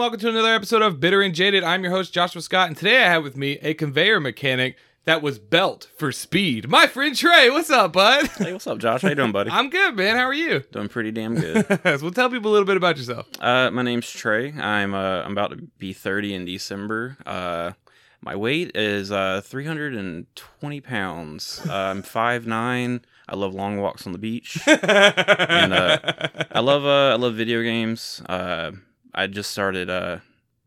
welcome to another episode of Bitter and Jaded. I'm your host, Joshua Scott, and today I have with me a conveyor mechanic that was built for speed. My friend Trey, what's up, bud? Hey, what's up, Josh? How you doing, buddy? I'm good, man. How are you? doing pretty damn good. well, tell people a little bit about yourself. Uh, my name's Trey. I'm uh, I'm about to be 30 in December. Uh, my weight is uh 320 pounds. Uh, I'm 5'9". I love long walks on the beach. and uh, I love uh I love video games. Uh, I just started uh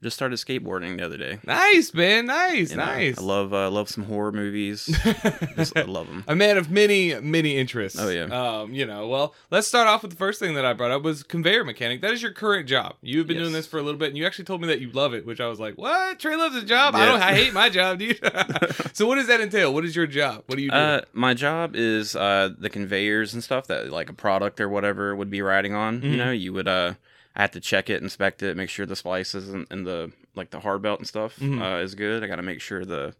just started skateboarding the other day. nice, man. Nice, know, nice. I love uh, love some horror movies. just I love them. a man of many many interests. Oh, yeah. Um, you know, well, let's start off with the first thing that I brought up was conveyor mechanic. That is your current job. You've been Yes. doing this for a little bit, and you actually told me that you love it, which I was like, "What? Trey loves his job? I don't. I hate my job, dude." so, what does that entail? What is your job? What do you do? Uh, my job is uh the conveyors and stuff that like a product or whatever would be riding on. Mhm. You know, you would uh I have to check it, inspect it, make sure the splices and, and the like the hard belt and stuff Mhm. uh, is good. I got to make sure the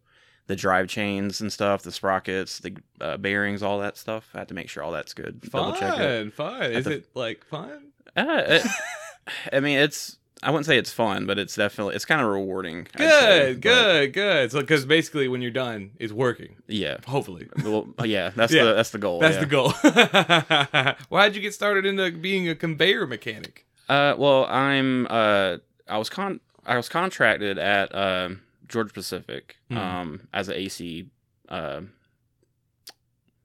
the drive chains and stuff, the sprockets, the uh, bearings, all that stuff. I have to make sure all that's good. Double check it. fun. Is the- it like fun? Uh, it- I mean, it's I wouldn't say it's fun, but it's definitely it's kind of rewarding. I'd say, Good, but good, good. So, because basically, when you're done, it's working. Yeah. Hopefully, Well, yeah, that's Yeah. the that's the goal. that's yeah. the goal. Why'd you get started into being a conveyor mechanic? Uh, well, I'm uh, I was con I was contracted at uh, Georgia Pacific Mhm. um as an AC uh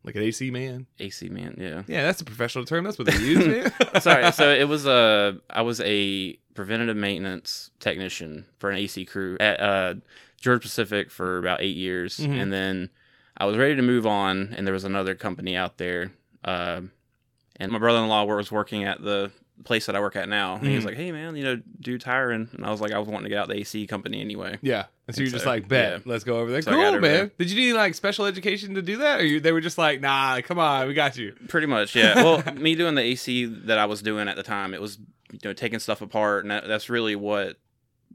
Like an AC man? AC man. Yeah. Yeah, that's a professional term. That's what they use, man. Sorry. So it was uh I was a preventative maintenance technician for an AC crew at uh Georgia Pacific for about eight years, Mhm. and then I was ready to move on, and there was another company out there. Uh, and my brother-in-law was working at the place that I work at now. And he was Mhm. like, "Hey, man, you know, do tiring." And I was like, "I was wanting to get out the AC company anyway." Yeah. And so And you're just like, bet, yeah. let's go over there. So cool, over man. there. Did you need like special education to do that? Or you, they were just like, nah, come on, we got you. Pretty much, yeah. Well, me doing the AC that I was doing at the time, it was you know taking stuff apart, and that, that's really what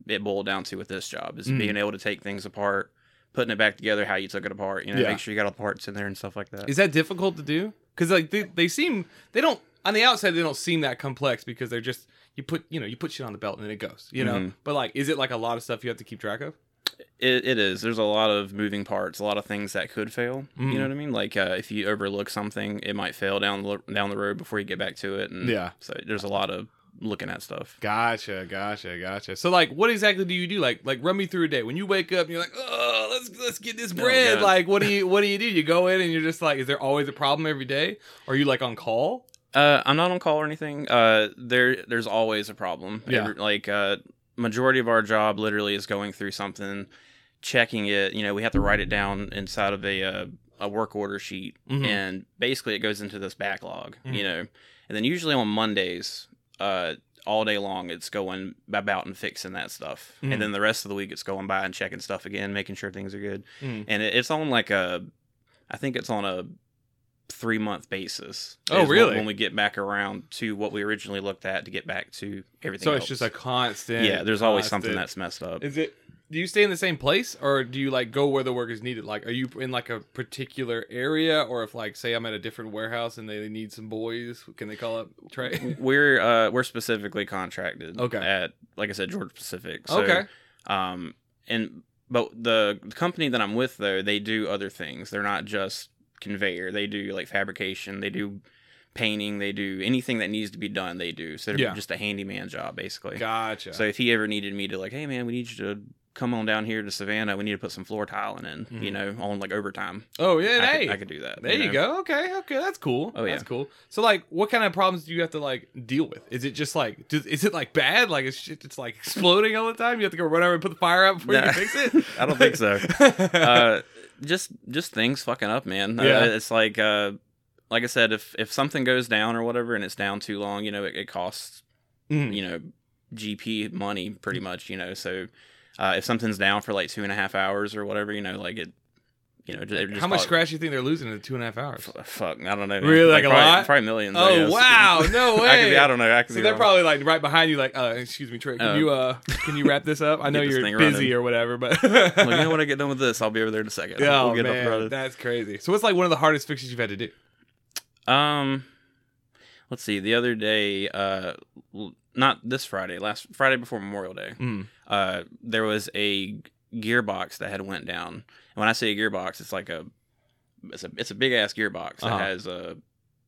it boiled down to with this job is Mm. being able to take things apart, putting it back together how you took it apart. You know, Yeah. make sure you got all the parts in there and stuff like that. Is that difficult to do? Because like they, they seem, they don't, on the outside, they don't seem that complex because they're just, you put, you know, you put shit on the belt and then it goes, you know? Mhm. But like, is it like a lot of stuff you have to keep track of? It, it is. There's a lot of moving parts, a lot of things that could fail. Mhm. You know what I mean? Like uh, if you overlook something, it might fail down the down the road before you get back to it. And Yeah. So there's a lot of looking at stuff. Gotcha, gotcha, gotcha. So like, what exactly do you do? Like, like run me through a day. When you wake up, and you're like, oh, let's let's get this Oh, bread. Like, what do you what do you do? You go in and you're just like, is there always a problem every day? Are you like on call? Uh, I'm not on call or anything. Uh, there there's always a problem. Yeah. Every- like uh, majority of our job literally is going through something, checking it. You know, we have to write it down inside of a uh, a work order sheet, Mhm. and basically it goes into this backlog. Mhm. You know, and then usually on Mondays, uh, all day long it's going about and fixing that stuff, Mhm. and then the rest of the week it's going by and checking stuff again, making sure things are good. Mhm. And it, it's on like a, I think it's on a three month basis. Oh, really? When we get back around to what we originally looked at to get back to everything. So it's just a constant. yeah. There's always something that's messed up. Is it? Do you stay in the same place, or do you like go where the work is needed? Like, are you in like a particular area, or if like say I'm at a different warehouse and they need some boys, can they call up Trey? We're uh we're specifically contracted. Okay. At like I said, Georgia Pacific. So, okay. Um, and but the company that I'm with though, they do other things. They're not just conveyor. They do like fabrication. They do painting. They do anything that needs to be done. They do. So they're Yeah. just a handyman job basically. Gotcha. So if he ever needed me to like, hey man, we need you to come on down here to Savannah. We need to put some floor tiling in. You Mhm. know, on like overtime. oh yeah, I, hey, could, I could do that. there you know? go. Okay, okay, that's cool. Oh, yeah, that's cool. So like, what kind of problems do you have to like deal with? Is it just like, does, is it like bad? Like it's shit, it's like exploding all the time. You have to go run over and put the fire out before you Nah. can fix it. I don't think so. uh, just just things fucking up, man. Uh, Yeah. it's like uh, like I said, if if something goes down or whatever, and it's down too long, you know, it, it costs Mhm. you know GP money pretty much. You know, so uh, if something's down for like two and a half hours or whatever, you know, like it, you know, just How much scratch do you think they're losing in two and a half hours? F- Fuck, I don't know. man. Really? Like a probably, lot? Probably millions. I Oh wow, no way. I, be, I don't know. I could So be they're wrong. probably like right behind you, like, uh, excuse me, Trey, can Uh, you uh, can you wrap this up? I know you're busy running. or whatever, but Like, you know, when I get done with this, I'll be over there in a second. oh We'll get man, that's crazy. So what's like one of the hardest fixes you've had to do? Um, let's see. The other day, uh, not this Friday, last Friday before Memorial Day. Mm. Uh, there was a gearbox that had went down. And when I say a gearbox, it's like a it's a it's a big ass gearbox that Uh-huh. has uh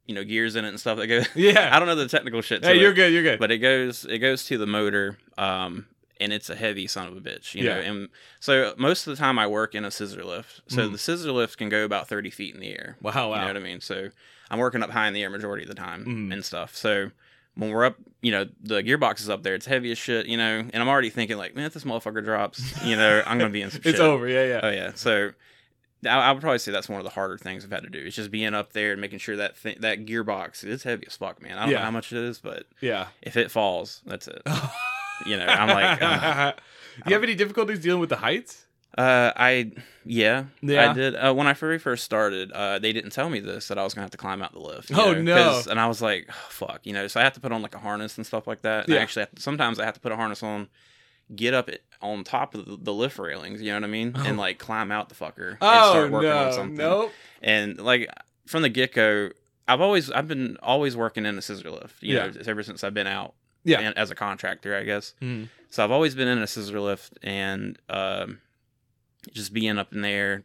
you know gears in it and stuff that goes. Yeah. I don't know the technical shit. To Hey, you're it, good. You're good. but it goes it goes to the motor. Um, and it's a heavy son of a bitch, you know. Yeah. And so most of the time I work in a scissor lift. So Mm. the scissor lift can go about thirty feet in the air. wow. wow. You know what I mean? So I'm working up high in the air majority of the time Mhm. and stuff. So when we're up, you know, the gearbox is up there. It's heavy as shit, you know. And I'm already thinking like, man, if this motherfucker drops, you know, I'm gonna be in some shit. It's over. Yeah. Yeah. Oh yeah. So I, I would probably say that's one of the harder things I've had to do. It's just being up there and making sure that th- that gearbox is heavy as fuck, man. I don't Yeah. know how much it is, but yeah. if it falls, that's it. You know, I'm like, uh, you have any difficulties dealing with the heights? Uh, I yeah, Yeah. I did. Uh, when I very first started, uh, they didn't tell me this that I was gonna have to climb out the lift. Oh, know, no. And I was like, oh, fuck, you know. So I have to put on like a harness and stuff like that. And I Yeah. actually, have to, sometimes I have to put a harness on, get up on top of the, the lift railings. You know what I mean? And Oh. like climb out the fucker and Oh start working on no. Nope. And like from the get go, I've always I've been always working in a scissor lift. You Yeah. know, ever since I've been out. Yeah. and- as a contractor, I guess. Mm. So I've always been in a scissor lift and um, just being up in there.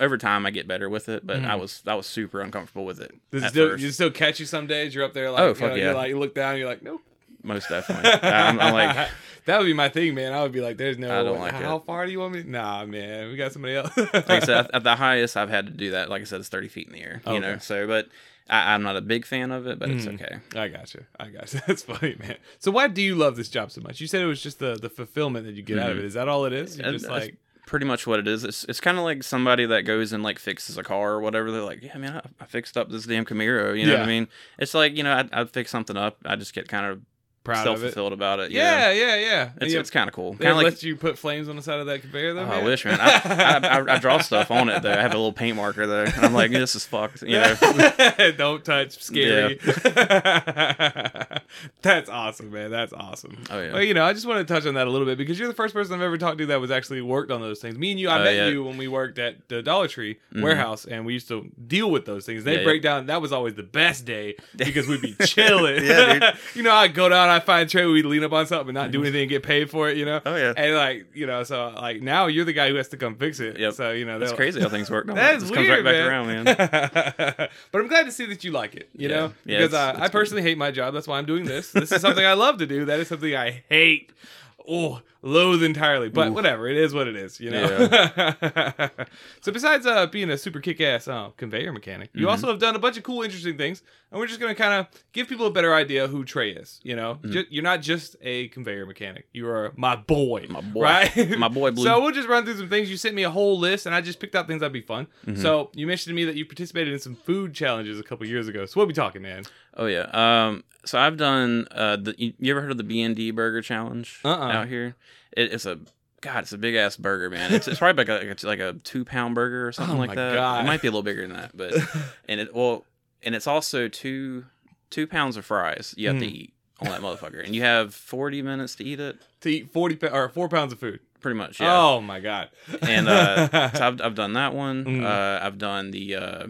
Over time, I get better with it, but Mhm. I was I was super uncomfortable with it. Does it still, you still catch you some days? You're up there like, Oh, you fuck know, yeah. You're like, you look down, you're like, nope. Most definitely. I'm, I'm like, that would be my thing, man. I would be like, there's no. I don't like How it. far do you want me? Nah, man. We got somebody else. like I said, at, the highest I've had to do that. Like I said, it's 30 feet in the air. You know, so but I, I'm not a big fan of it, but it's Mhm. okay. I got you. I got you. That's funny, man. So why do you love this job so much? You said it was just the the fulfillment that you get out of Mhm. it. Is that all it is? You're just like, Pretty much what it is. It's it's kind of like somebody that goes and like fixes a car or whatever. They're like, yeah, man, I, I fixed up this damn Camaro. You know what I mean? It's like you know, I, I fix something up. I just get kind of proud self of it. fulfilled about it. Yeah, Yeah, yeah, yeah. it's yeah. it's kind of cool. Kind of like let you put flames on the side of that conveyor, though. Oh. I wish, man. I, I, I, I draw stuff on it though. I have a little paint marker there. And I'm like, this is fucked. You know. Don't touch. Scary. That's awesome, man. That's awesome. Oh yeah. Well, you know, I just want to touch on that a little bit because you're the first person I've ever talked to that was actually worked on those things. Me and you, I Oh, met yeah. you when we worked at the Dollar Tree Mhm. warehouse, and we used to deal with those things. They Yeah, break down. That was always the best day because we'd be chilling. Yeah, you know, I'd go down, I'd find Trey, we'd lean up on something and not do anything and get paid for it. You know. Oh yeah. And like you know, so like now you're the guy who has to come fix it. Yep. So you know That's crazy how things work. No, That it is just weird, comes right back man. around, man. but I'm glad to see that you like it. You Yeah. know, Yeah, because it's- I, it's I personally hate my job. That's why I'm doing this. This is something I love to do. That is something I hate. Oh, loathe entirely. But Oof. whatever, it is what it is. You know. so besides uh, being a super kick-ass uh, conveyor mechanic, you Mhm. also have done a bunch of cool, interesting things, and we're just gonna kind of give people a better idea who Trey is. You know, Mhm. Ju- you're not just a conveyor mechanic. You are my boy. My boy. Right? My boy Blue. So we'll just run through some things. You sent me a whole list, and I just picked out things that'd be fun. Mhm. So you mentioned to me that you participated in some food challenges a couple years ago. So what are we talking, man? Oh yeah. Um. So I've done. Uh. The, you, you ever heard of the B and D Burger Challenge Uh-uh. out here? It, it's a. God, it's a big ass burger, man. It's, it's probably like a, like a like a two pound burger or something Oh like that. God. It might be a little bigger than that, but and it well, and it's also two two pounds of fries you have to Mm. eat on that motherfucker, and you have forty minutes to eat it, to eat forty or four pounds of food. pretty much. Yeah. Oh my god! and uh, so I've, I've done that one. Mm. Uh, I've done the uh,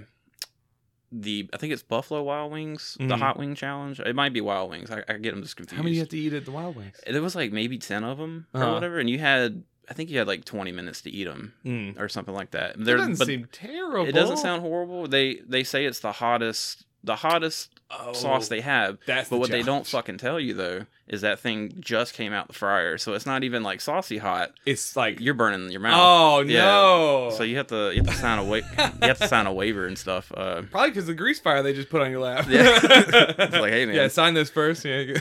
the I think it's Buffalo Wild Wings, the Mm. hot wing challenge. It might be Wild Wings. I, I get them just confused. How many you have to eat at the Wild Wings? There was like maybe ten of them or Uh-huh. whatever, and you had I think you had like twenty minutes to eat them Mm. or something like that. There- doesn't but seem terrible. it doesn't sound horrible. They they say it's the hottest the hottest oh, sauce they have. That's But the what they don't fucking tell you though is that thing just came out the fryer, so it's not even like saucy hot. It's like You're burning your mouth. oh Yeah. no. So you have to you have to sign a wa- you have to sign a waiver and stuff. Uh, Probably because the grease fire they just put on your lap. Yeah. It's like, hey, man. Yeah, sign this first. Yeah.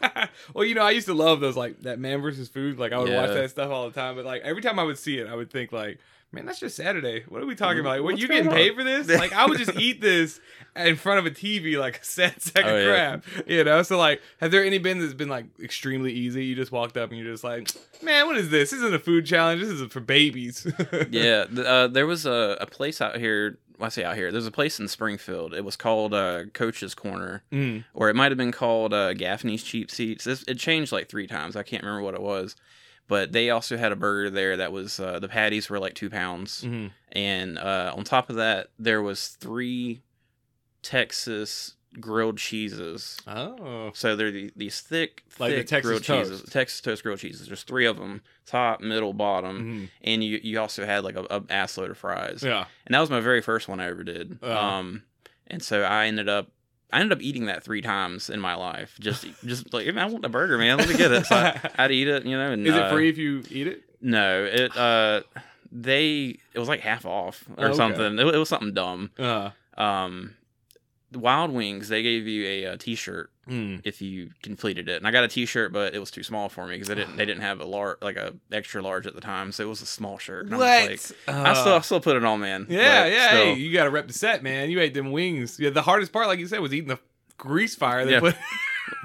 well, you know, I used to love those like that man versus food. Like I would watch that stuff all the time. But like every time I would see it, I would think like, man, that's just Saturday. What are we talking about? Like, what What's you getting going paid on? for this? Like I would just eat this in front of a TV like a sad sack Oh, of yeah. crap. You know. So like, have there any been that's been like extremely easy? You just walked up and you're just like, man, what is this? This isn't a food challenge. This is for babies. yeah, uh, there was a, a place out here. Well, I say out here. There's a place in Springfield. It was called uh, Coach's Corner, Mm. or it might have been called uh, Gaffney's Cheap Seats. This, it changed like three times. I can't remember what it was, but they also had a burger there that was uh, the patties were like two pounds, hmm and uh, on top of that there was three Texas grilled cheeses. Oh. So they're the, these thick, Like the thick Texas grilled toast. cheeses. Texas toast grilled cheeses. There's three of them: top, middle, bottom. Mhm. And you you also had like a, a ass load of fries. Yeah. And that was my very first one I ever did. Oh. Um, and so I ended up. I ended up eating that three times in my life. Just, just like I want a burger, man. Let me get it. So I, I'd eat it, you know. And, Is it uh, free if you eat it? No, it. Uh, they. It was like half off or Oh, okay. something. It, it was something dumb. Uh. Um, the Wild Wings. They gave you a, uh T-shirt Mm. if you completed it. And I got a T-shirt, but it was too small for me because they didn't they didn't have a large like a extra large at the time, so it was a small shirt. And I'm just like, I still I still put it on, man. Yeah, yeah. Hey, you got to rep the set, man. You ate them wings. Yeah, the hardest part, like you said, was eating the grease fire. They Yeah. put.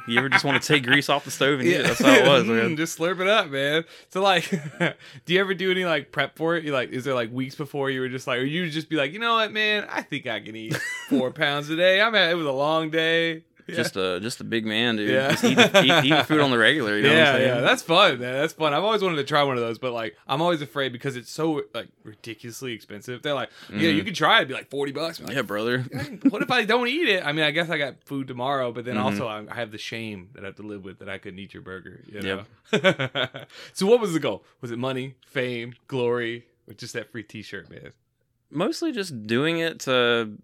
You ever just want to take grease off the stove and eat it? That's how it was, man. Just slurp it up, man. So like, do you ever do any like prep for it? You like, is there like weeks before you were just like, or you just be like, you know what, man, I think I can eat four pounds a day. I'm at, it was a long day. Yeah. Just a just a big man, dude. Yeah. Just eating, eat, eating food on the regular. You know what yeah, yeah, that's fun, man. That's fun. I've always wanted to try one of those, but like, I'm always afraid because it's so like ridiculously expensive. They're like, yeah, you Mhm. can try it, It'd be like forty bucks. Like, yeah, brother. what if I don't eat it? I mean, I guess I got food tomorrow, but then Mhm. also I I have the shame that I have to live with that I couldn't eat your burger. You know? Yep. so what was the goal? Was it money, fame, glory, or just that free T-shirt, man? Mostly just doing it to.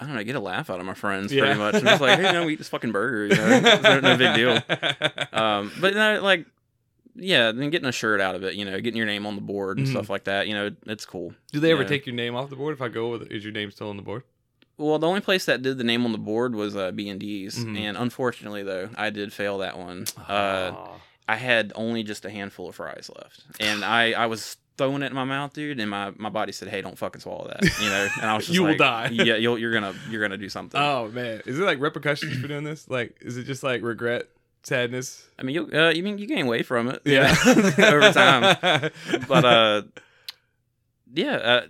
I don't know, get a laugh out of my friends Yeah. pretty much. I'm just like, hey, no, we eat this fucking burger. You know? It's no, big deal. Um, but no, like, yeah, then getting a shirt out of it, you know, getting your name on the board and Mhm. stuff like that, you know, it's cool. Do they ever Yeah. take your name off the board? If I go with it, is your name still on the board? Well, the only place that did the name on the board was uh, B and D's, Mhm. and unfortunately, though, I did fail that one. Uh, I had only just a handful of fries left, and I I was throwing it in my mouth, dude, and my, my body said, "Hey, don't fucking swallow that," you know. And I was just You will die. Yeah, you'll, you're gonna you're gonna do something. oh man, is it like repercussions for doing this? Like, is it just like regret, sadness? I mean, you uh, you mean you gain weight from it, you Yeah, over time. But uh, yeah, uh,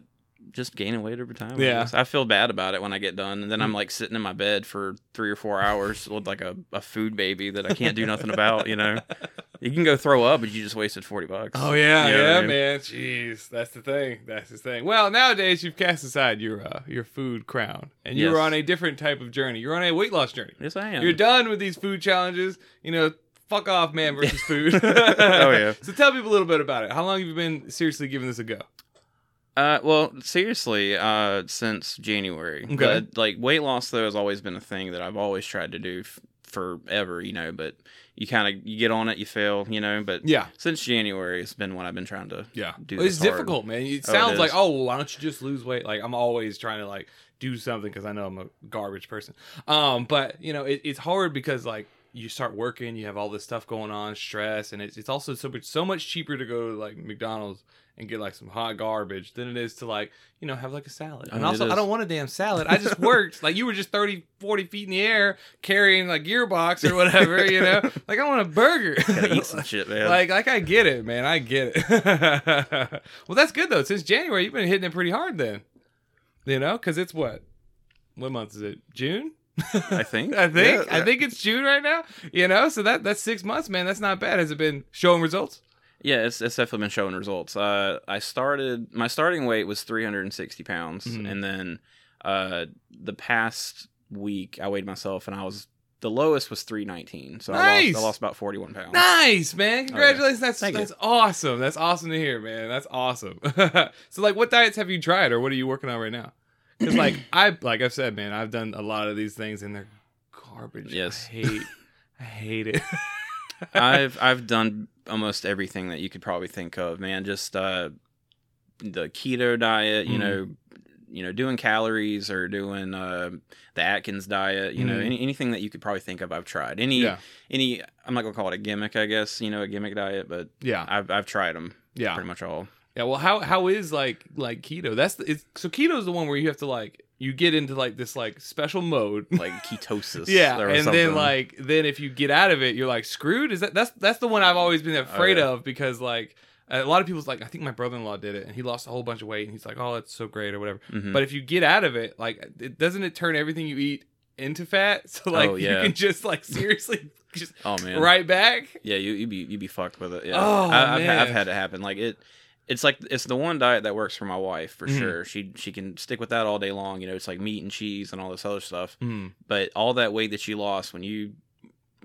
just gaining weight over time. I Yeah. guess. I feel bad about it when I get done, and then I'm like sitting in my bed for three or four hours with like a, a food baby that I can't do nothing about. You know, you can go throw up, but you just wasted forty bucks. Oh yeah, You know yeah, I mean? man. Jeez, that's the thing. That's the thing. Well, nowadays you've cast aside your uh, your food crown, and you're Yes. on a different type of journey. You're on a weight loss journey. Yes, I am. You're done with these food challenges. You know, fuck off, man versus food. Oh, yeah. So tell people a little bit about it. How long have you been seriously giving this a go? Uh, well, seriously, uh, since January. Okay. But, like weight loss though has always been a thing that I've always tried to do f- forever, you know. But you kind of you get on it, you fail, you know. But Yeah, since January, it's been what I've been trying to. yeah. Do Well, it's hard. difficult, man. It Oh, it sounds like, oh, well, why don't you just lose weight? Like I'm always trying to like do something because I know I'm a garbage person. Um, but you know, it, it's hard because like you start working, you have all this stuff going on, stress, and it's it's also so much so much cheaper to go to like McDonald's and get like some hot garbage than it is to like you know have like a salad. And Oh, it also, I don't want a damn salad. I just worked like you were just 30, 40 feet in the air carrying like gearbox or whatever. You know, like I want a burger. Gotta eat some shit, man. Like, like I get it, man. I get it. well, that's good though. Since January, you've been hitting it pretty hard then. You know, because it's what? What month is it? June. I think. I think. Yeah, I think it's June right now. You know, so that that's six months, man. That's not bad. Has it been showing results? Yeah, it's, it's definitely been showing results. Uh, I started my starting weight was 360 pounds, Mhm. and then uh, the past week I weighed myself, and I was the lowest was 319. So I, lost, I lost about 41 pounds. Nice, man. Congratulations. That's Oh, Thank you. that's awesome. That's awesome to hear, man. That's awesome. so, like, what diets have you tried, or what are you working on right now? Because, like, I like I've said, man, I've done a lot of these things, and they're garbage. Yes. I hate. I hate it. I've I've done almost everything that you could probably think of, man. Just uh, the keto diet, you Mhm. know, you know, doing calories or doing uh, the Atkins diet, you know, Mhm. any, anything that you could probably think of, I've tried. Any yeah, any, I'm not gonna call it a gimmick, I guess, you know, a gimmick diet, but yeah, I've I've tried them yeah, pretty much all. yeah. Well, how how is like like keto? That's the, it's so keto is the one where you have to like you get into like this like special mode. Like ketosis, Yeah, or and then like then if you get out of it, you're like screwed. Is that that's that's the one I've always been afraid Oh, yeah. of because like a lot of people's like I think my brother-in-law did it and he lost a whole bunch of weight and he's like oh that's so great or whatever. Mhm. But if you get out of it, like it doesn't it turn everything you eat into fat? So like Oh, you can just like seriously just oh man, right back. Yeah, you you be you'd be fucked with it. Yeah, Oh, I, I've, man. I've had it happen. Like it, it's like it's the one diet that works for my wife for Mhm. sure. She she can stick with that all day long. You know, it's like meat and cheese and all this other stuff. Mm. But all that weight that she lost when you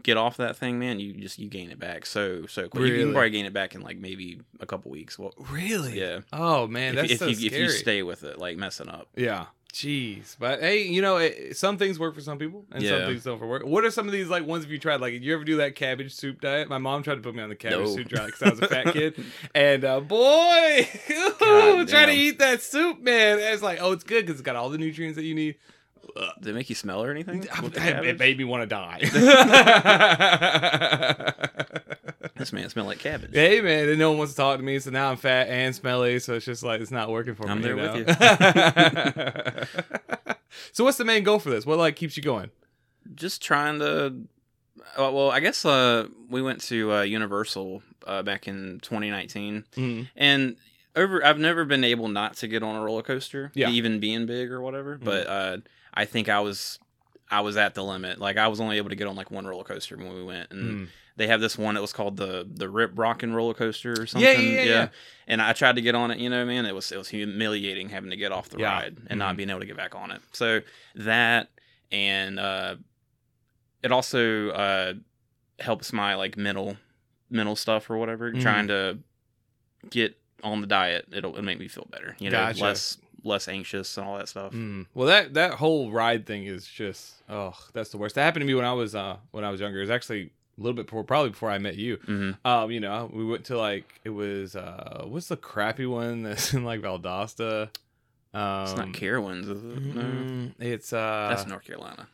get off that thing, man, you just you gain it back so so quick. You can probably gain it back in like maybe a couple weeks. Well, Really? yeah. Oh man, if, that's if so you scary. if you stay with it, like messing up. Yeah. Jeez, but hey, you know, it, some things work for some people, and some things don't for work. What are some of these like ones have you tried? Like, did you ever do that cabbage soup diet? My mom tried to put me on the cabbage No. soup diet because I was a fat kid, and uh, boy, trying to eat that soup, man. It's like, oh, it's good because it's got all the nutrients that you need. Did it make you smell or anything? it made me want to die. This man smelled like cabbage. Hey man, and no one wants to talk to me, so now I'm fat and smelly, so it's just like it's not working for me. I'm there you with you. so what's the main goal for this? What like keeps you going? Just trying to. Uh, well, I guess uh, we went to uh, Universal uh, back in 2019, Mm. and over I've never been able not to get on a roller coaster, Yeah. even being big or whatever. But uh, I think I was I was at the limit. Like I was only able to get on like one roller coaster when we went, and Mm. They have this one that was called the the Rip Rockin' roller coaster or something. Yeah, yeah, yeah, yeah. And I tried to get on it, you know, man, it was it was humiliating having to get off the Yeah. ride and Mhm. not being able to get back on it. So that and uh it also uh helps my like mental mental stuff or whatever. Mhm. Trying to get on the diet, it'll, it'll make me feel better. You know, Gotcha. less less anxious and all that stuff. Mm. Well, that that whole ride thing is just oh, that's the worst. That happened to me when I was uh when I was younger. It was actually a little bit before, probably before I met you. hmm Um, you know, we went to like it was uh what's the crappy one that's in like Valdosta? Um, It's not Carowinds, it? No. It's uh That's North Carolina.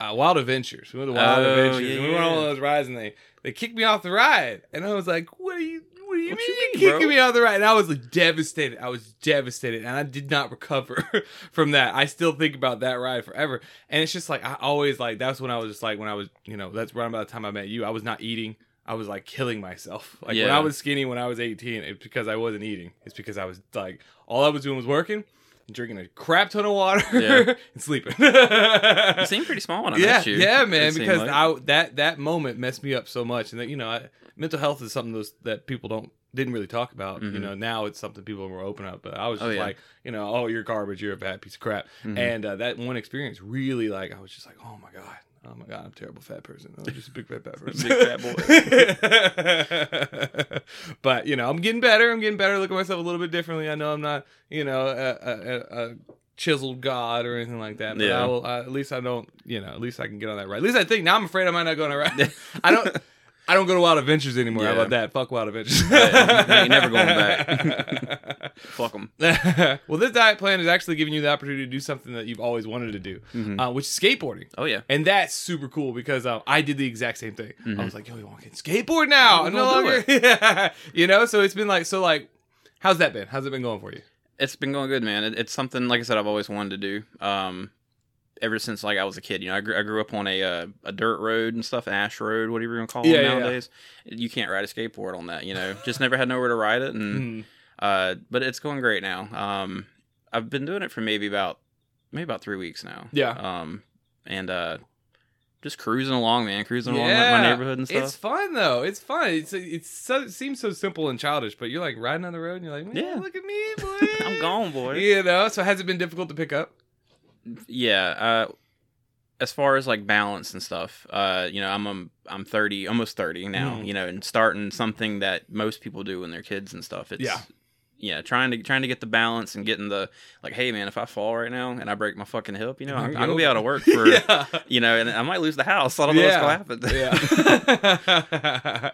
uh, Wild Adventures. We went to Wild Oh, Adventures. yeah, and we went on one of those rides, and they they kicked me off the ride, and I was like, "What are you? What do you What mean you mean, kicking bro? me off the ride?" And I was like, devastated. I was devastated, and I did not recover from that. I still think about that ride forever, and it's just like I always like. That's when I was just like when I was, you know, that's around about the time I met you. I was not eating. I was like killing myself. Like when I was skinny when I was 18, it's because I wasn't eating. It's because I was like all I was doing was working, drinking a crap ton of water, Yeah. and sleeping. You seem pretty small when I yeah, met you. yeah, man. Because like. I that that moment messed me up so much, and that you know, I, mental health is something those that people don't didn't really talk about. You Mhm. know, now it's something people are more open up. But I was Oh, just yeah. like, you know, oh, you're garbage, you're a bad piece of crap. Mhm. And uh, that one experience really, like, I was just like, oh my god. Oh my god, I'm a terrible fat person. I'm just a big fat, fat person. Big fat boy. but you know, I'm getting better. I'm getting better. Look at myself a little bit differently. I know I'm not, you know, a, a, a, chiseled god or anything like that. But Yeah. I will. Uh, at least I don't. You know, at least I can get on that right. At least I think now. I'm afraid I might not go on a ride. I don't. I don't go to Wild Adventures anymore. How about that? Fuck Wild Adventures. Yeah, you never going back. Fuck them. well, this diet plan is actually giving you the opportunity to do something that you've always wanted to do, Mhm. uh, which is skateboarding. Oh yeah. And that's super cool because uh, I did the exact same thing. I Mhm. was like, yo, you want to get skateboard now? I'm no longer. Yeah. You know, so it's been like, so like, how's that been? How's it been going for you? It's been going good, man. It, it's something like I said I've always wanted to do. Um, ever since like I was a kid, you know, I grew, I grew up on a uh, a dirt road and stuff, ash road, whatever you want to call Yeah, it yeah, yeah. nowadays. You can't ride a skateboard on that, you know. Just never had nowhere to ride it, and Mm. uh, but it's going great now. Um, I've been doing it for maybe about maybe about three weeks now. Yeah. Um, and uh, just cruising along, man, cruising along Yeah. my neighborhood and stuff. It's fun though. It's fun. It's it's so, it seems so simple and childish, but you're like riding on the road and you're like, Yeah. look at me, boy. I'm gone, boy. You know. So has it been difficult to pick up? Yeah uh as far as like balance and stuff uh you know i'm um, i'm 30 almost 30 now Mhm. you know and starting something that most people do when they're kids and stuff it's Yeah. yeah trying to trying to get the balance and getting the like hey man if i fall right now and i break my fucking hip you know i'm, I'm gonna be out of work for yeah. you know and i might lose the house i don't know Yeah. what's gonna happen Yeah.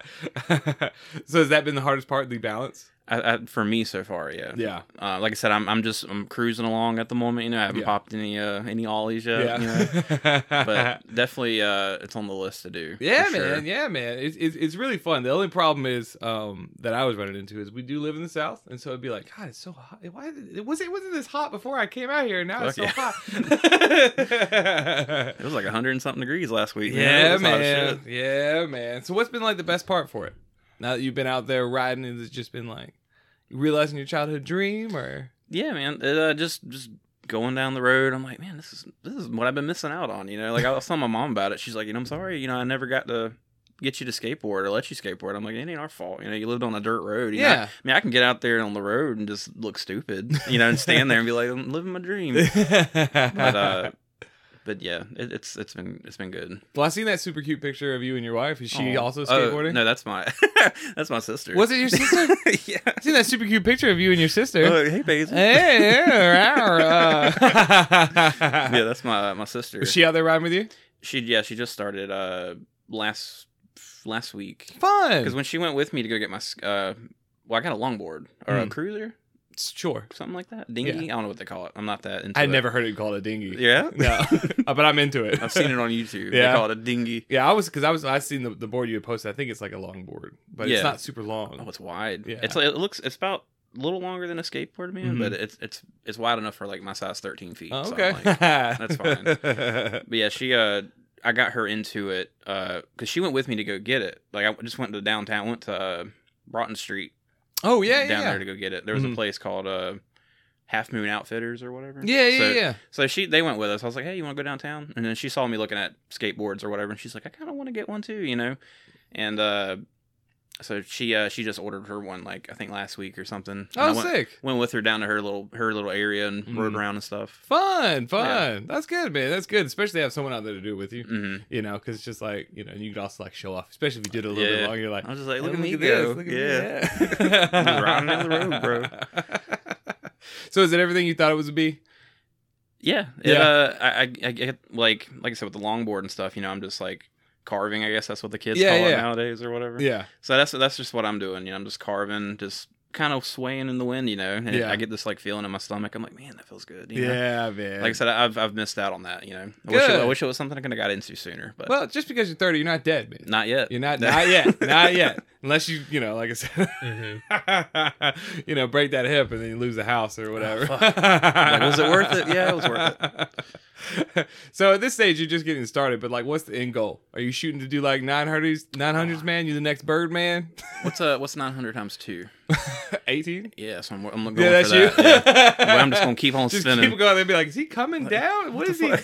so has that been the hardest part, the balance? I, I, for me so far yeah Yeah. uh, like I said, I'm I'm just I'm cruising along at the moment. You know, I haven't Yeah. popped any uh any ollies yet. Yeah. You know? but definitely uh it's on the list to do. yeah, man. sure. Yeah, man. It's, it's it's really fun. The only problem is um that I was running into is we do live in the south, and so it'd be like, God, it's so hot. Why it was it wasn't this hot before I came out here? and Now it's so Fuck hot. It was like 100 and something degrees last week. yeah, It was hot as man. Yeah, man. So what's been like the best part for it? Now that you've been out there riding, has it just been like realizing your childhood dream, or Yeah, man. It, uh, just just going down the road, I'm like, man, this is this is what I've been missing out on. You know, like I was telling my mom about it. She's like, you know, I'm sorry. You know, I never got to get you to skateboard or let you skateboard. I'm like, it ain't our fault. You know, you lived on a dirt road. you know? Yeah. I mean, I can get out there on the road and just look stupid, you know, and stand there and be like, I'm living my dream. But uh, but yeah, it, it's it's been it's been good. well, I seen that super cute picture of you and your wife. Is she Aw. also Oh, skateboarding? no, that's my that's my sister. Was it your sister? yeah. I seen that super cute picture of you and your sister. Oh, hey, Basil. Hey, yeah, uh, yeah, that's my my sister. Was she out there riding with you? She yeah, she just started uh last last week. Fun. Because when she went with me to go get my s- uh, well, I got a longboard or a Mm. cruiser, sure. something like that, dinghy. I don't know what they call it. I'm not that into. I it. never heard it called a dinghy. Yeah, No, Uh, but I'm into it. I've seen it on YouTube. Yeah. They call it a dinghy. Yeah, I was because I was I seen the, the board you had posted. I think it's like a long board, but Yeah. it's not super long. Oh, it's wide. Yeah. It's like, it looks. It's about a little longer than a skateboard, man, Mhm. but it's it's it's wide enough for like my size 13 feet. Oh, so okay, like- that's fine. But yeah, she uh I got her into it uh cuz she went with me to go get it. Like I just went to downtown, went to uh, Broughton Street oh yeah, yeah, down yeah. there to go get it. There was Mhm. a place called uh Half Moon Outfitters or whatever. yeah, yeah, so, yeah. So she they went with us. I was like, "Hey, you want to go downtown?" And then she saw me looking at skateboards or whatever and she's like, "I kind of want to get one too, you know." And uh so she uh she just ordered her one like I think last week or something. And I Oh, went, sick. went with her down to her little her little area and rode Mhm. around and stuff. Fun, fun. That's good, man. That's good. Especially have someone out there to do it with you. hmm You know, because it's just like you know, and you could also like show off, especially if you did it a little bit Yeah. longer. You're like, I was just like, "Oh, look, at me this, go. look at yeah. me, yeah. Riding down the road, bro. so is it everything you thought it was to be? Yeah. It, Yeah. Uh, I, I, I get like, like I said, with the longboard and stuff, you know, I'm just like carving. I guess that's what the kids Yeah, call it nowadays or whatever. Yeah. So that's that's just what I'm doing. You know, I'm just carving, just kind of swaying in the wind. You know, and Yeah. I get this like feeling in my stomach. I'm like, man, that feels good. you know? Yeah, man. Like I said, I've I've missed out on that. You know, I wish, it, I wish it was something I could have got into sooner, but well, just because you're 30, you're not dead, man. not yet. You're not not yet, not yet. Unless you, you know, like I said, mm-hmm. you know, break that hip and then you lose the house or oh, whatever. fuck. Like, was it worth it? Yeah, it was worth it. so at this stage, you're just getting started. But like, what's the end goal? Are you shooting to do like 900s, 900s, man? You the next Birdman? What's uh what's 900 times two? 18? Yeah, so I'm, I'm going Yeah, that's for you. that. Yeah. Well, I'm just gonna keep on Just spinning. keep going. They'd be like, "Is he coming down? What is he?"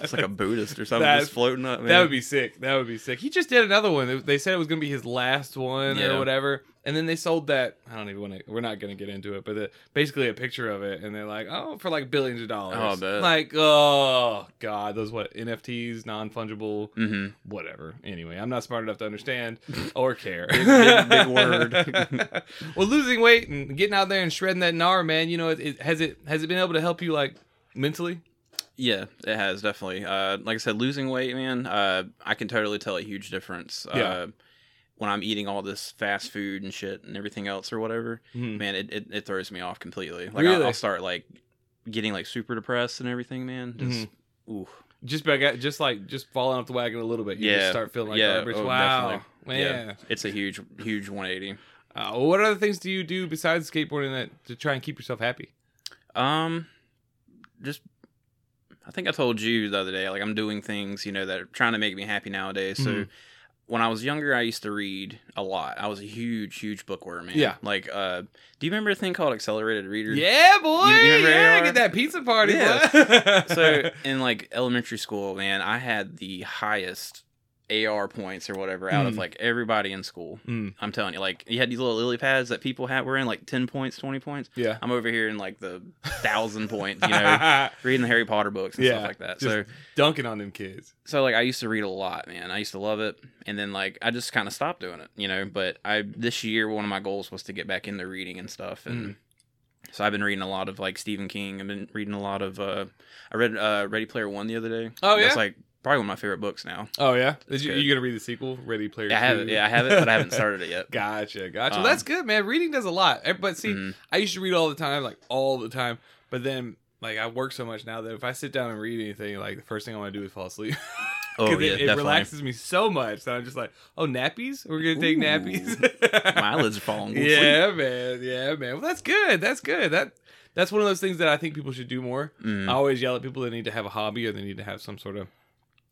It's like a Buddhist or something That's- just floating up. Man. That would be sick. That would be sick. He just did another one. They said it was going to be his last one Yeah. or whatever. And then they sold that. I don't even want to. We're not going to get into it, but the, basically a picture of it, and they're like, "Oh, for like billions of dollars." Oh. Like, oh god, those what NFTs, non fungible, hmm whatever. Anyway, I'm not smart enough to understand or care. Big- big- big word. well, losing weight and getting out there and shredding that gnar, man. You know, it, it, has it has it been able to help you like mentally? Yeah, it has definitely. Uh, like I said, losing weight, man. Uh, I can totally tell a huge difference. Yeah. Uh, when I'm eating all this fast food and shit and everything else or whatever, Mhm. man, it, it, it throws me off completely. Like Really? I'll, I'll start like getting like super depressed and everything, man. Just ooh. Just by just like just falling off the wagon a little bit, you Yeah. just start feeling like Yeah. Oh, wow, definitely. man. Yeah, it's a huge, huge 180. Uh, what other things do you do besides skateboarding that to try and keep yourself happy? Um, just I think I told you the other day, like I'm doing things, you know, that are trying to make me happy nowadays. So Mhm. When I was younger, I used to read a lot. I was a huge, huge bookworm, man. Yeah. Like, uh, do you remember a thing called Accelerated Reader? Yeah, boy. You- you yeah, AR? get that pizza party. Yeah. So in like elementary school, man, I had the highest AR points or whatever out of Mm. like everybody in school. Mm, I'm telling you, like you had these little lily pads that people had were in like ten points, twenty points. yeah. I'm over here in like the thousand point, you know, reading the Harry Potter books and Yeah, stuff like that. So Dunking on them kids. so like I used to read a lot, man. I used to love it, and then like I just kind of stopped doing it, you know. But I this year one of my goals was to get back into reading and stuff, and Mm. so I've been reading a lot of like Stephen King. I've been reading a lot of. uh I read uh Ready Player One the other day. Oh, yeah? that's like probably one of my favorite books now. Oh yeah. Did you you gonna read the sequel, Ready Player? Yeah, I have it. Yeah, I have it, but I haven't started it yet. Gotcha, gotcha. Um, That's good, man. Reading does a lot. Eh, But see, Mhm. I used to read all the time, like all the time. But then, like, I work so much now that if I sit down and read anything, like the first thing I want to do is fall asleep. Oh yeah, it, it relaxes me so much that I'm just like, oh, nappies? We're gonna take Ooh. nappies. My eyelids are falling. To yeah, man. Yeah, man. Well, that's good. That's good. That that's one of those things that I think people should do more. Mm. I always yell at people that need to have a hobby or they need to have some sort of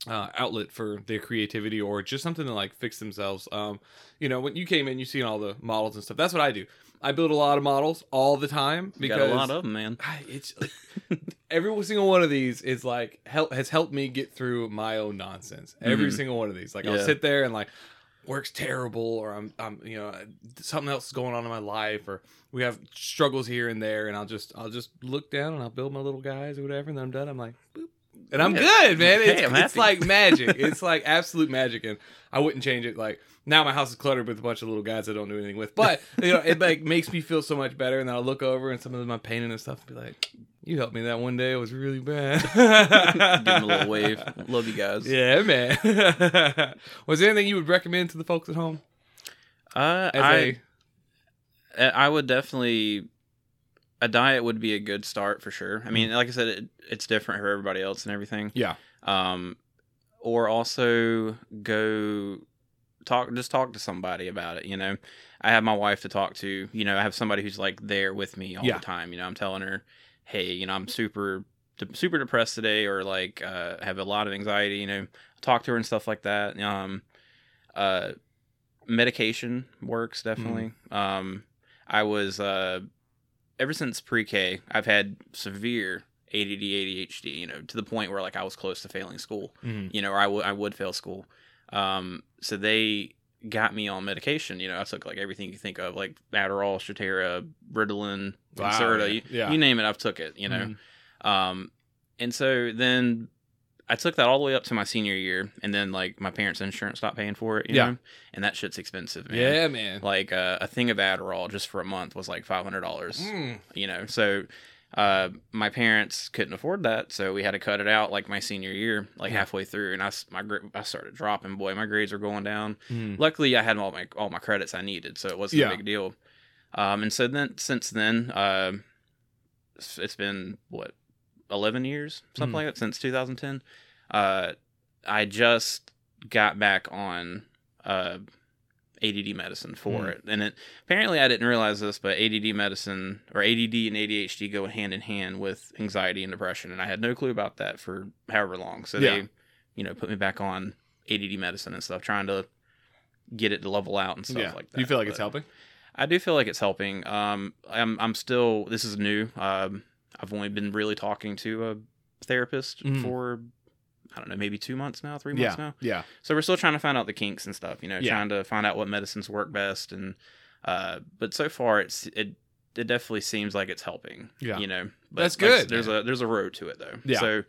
uh, outlet for their creativity or just something to like fix themselves. Um, you know, when you came in, you seen all the models and stuff. That's what I do. I build a lot of models all the time because got a lot of them, man. I- it's like, every single one of these is like help has helped me get through my own nonsense. Every Mhm. single one of these, like I'll sit there and like work's terrible, or I'm I'm you know something else is going on in my life, or we have struggles here and there, and I'll just I'll just look down and I'll build my little guys or whatever, and then I'm done. I'm like. Boop. And I'm Yeah. good, man. Hey, It's, I'm it's like magic. It's like absolute magic, and I wouldn't change it. Like now, my house is cluttered with a bunch of little guys I don't do anything with. But you know, it like makes me feel so much better. And then I'll look over and some of them I'm painting and stuff, and be like, "You helped me that one day. It was really bad." Give them a little wave. Love you guys. Yeah, man. was there anything you would recommend to the folks at home? Uh, As I a I would definitely a diet would be a good start for sure. I mean, like I said, it, it's different for everybody else and everything. yeah, Um, or also go talk, just talk to somebody about it. You know, I have my wife to talk to. You know, I have somebody who's like there with me all Yeah. the time. You know, I'm telling her, hey, you know, I'm super de- super depressed today, or like uh, have a lot of anxiety. You know, talk to her and stuff like that. Um, uh, medication works definitely. Um, I was uh, ever since pre-K, I've had severe ADD, ADHD. You know, to the point where like I was close to failing school. Mhm. You know, or I would I would fail school. Um, so they got me on medication. You know, I took like everything you think of, like Adderall, Strattera, Ritalin, Wow, Concerta. yeah. You, Yeah. you name it, I've took it. You know, Mhm. um, and so then I took that all the way up to my senior year, and then like my parents' insurance stopped paying for it. You Yeah. know? and that shit's expensive, man. yeah, man. Like uh, a thing of Adderall just for a month was like five hundred dollars. Mm. You know, so uh, my parents couldn't afford that, so we had to cut it out like my senior year, like Yeah. halfway through, and I my I started dropping. Boy, my grades were going down. Mm. Luckily, I had all my all my credits I needed, so it wasn't Yeah. a big deal. Um, and so then since then, uh, it's been what eleven years, something Mm. like that, since 2010. Uh, I just got back on uh, ADD medicine for Mm. it, and it apparently I didn't realize this, but ADD medicine or ADD and ADHD go hand in hand with anxiety and depression, and I had no clue about that for however long. So Yeah. they, you know, put me back on ADD medicine and stuff, trying to get it to level out and stuff yeah. like that. Do you feel like it's helping? I do feel like it's helping. Um, I'm I'm still this is new. Um, I've only been really talking to a therapist Mhm. for I don't know maybe two months now, three Yeah, months now. yeah. So we're still trying to find out the kinks and stuff. You know, Yeah. trying to find out what medicines work best and. Uh, but so far it's it it definitely seems like it's helping. Yeah. you know, but That's like good, there's a there's a road to it though. Yeah. So,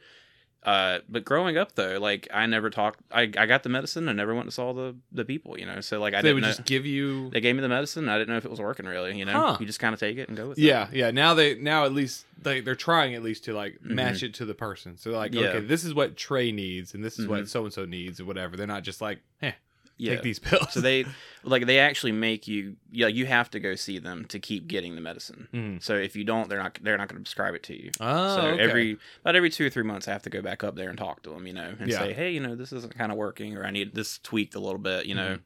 uh, but growing up though, like I never talked. I I got the medicine. I never went to saw the the people. You know, so like I they didn't would know, just give you. they gave me the medicine. I didn't know if it was working really. You know, Huh. you just kind of take it and go with it. Yeah, yeah. Now they now at least they they're trying at least to like match it to the person. So like, Mm-hmm. Yeah. okay, this is what Trey needs, and this is what Mhm. so and so needs, or whatever. They're not just like, eh, yeah. take these pills. So they like they actually make you yeah you have to go see them to keep getting the medicine. Mm. So if you don't, they're not they're not going to prescribe it to you. Oh, so okay. every about every two or three months, I have to go back up there and talk to them, you know, and Yeah. say, hey, you know, this isn't kind of working, or I need this tweaked a little bit, you know.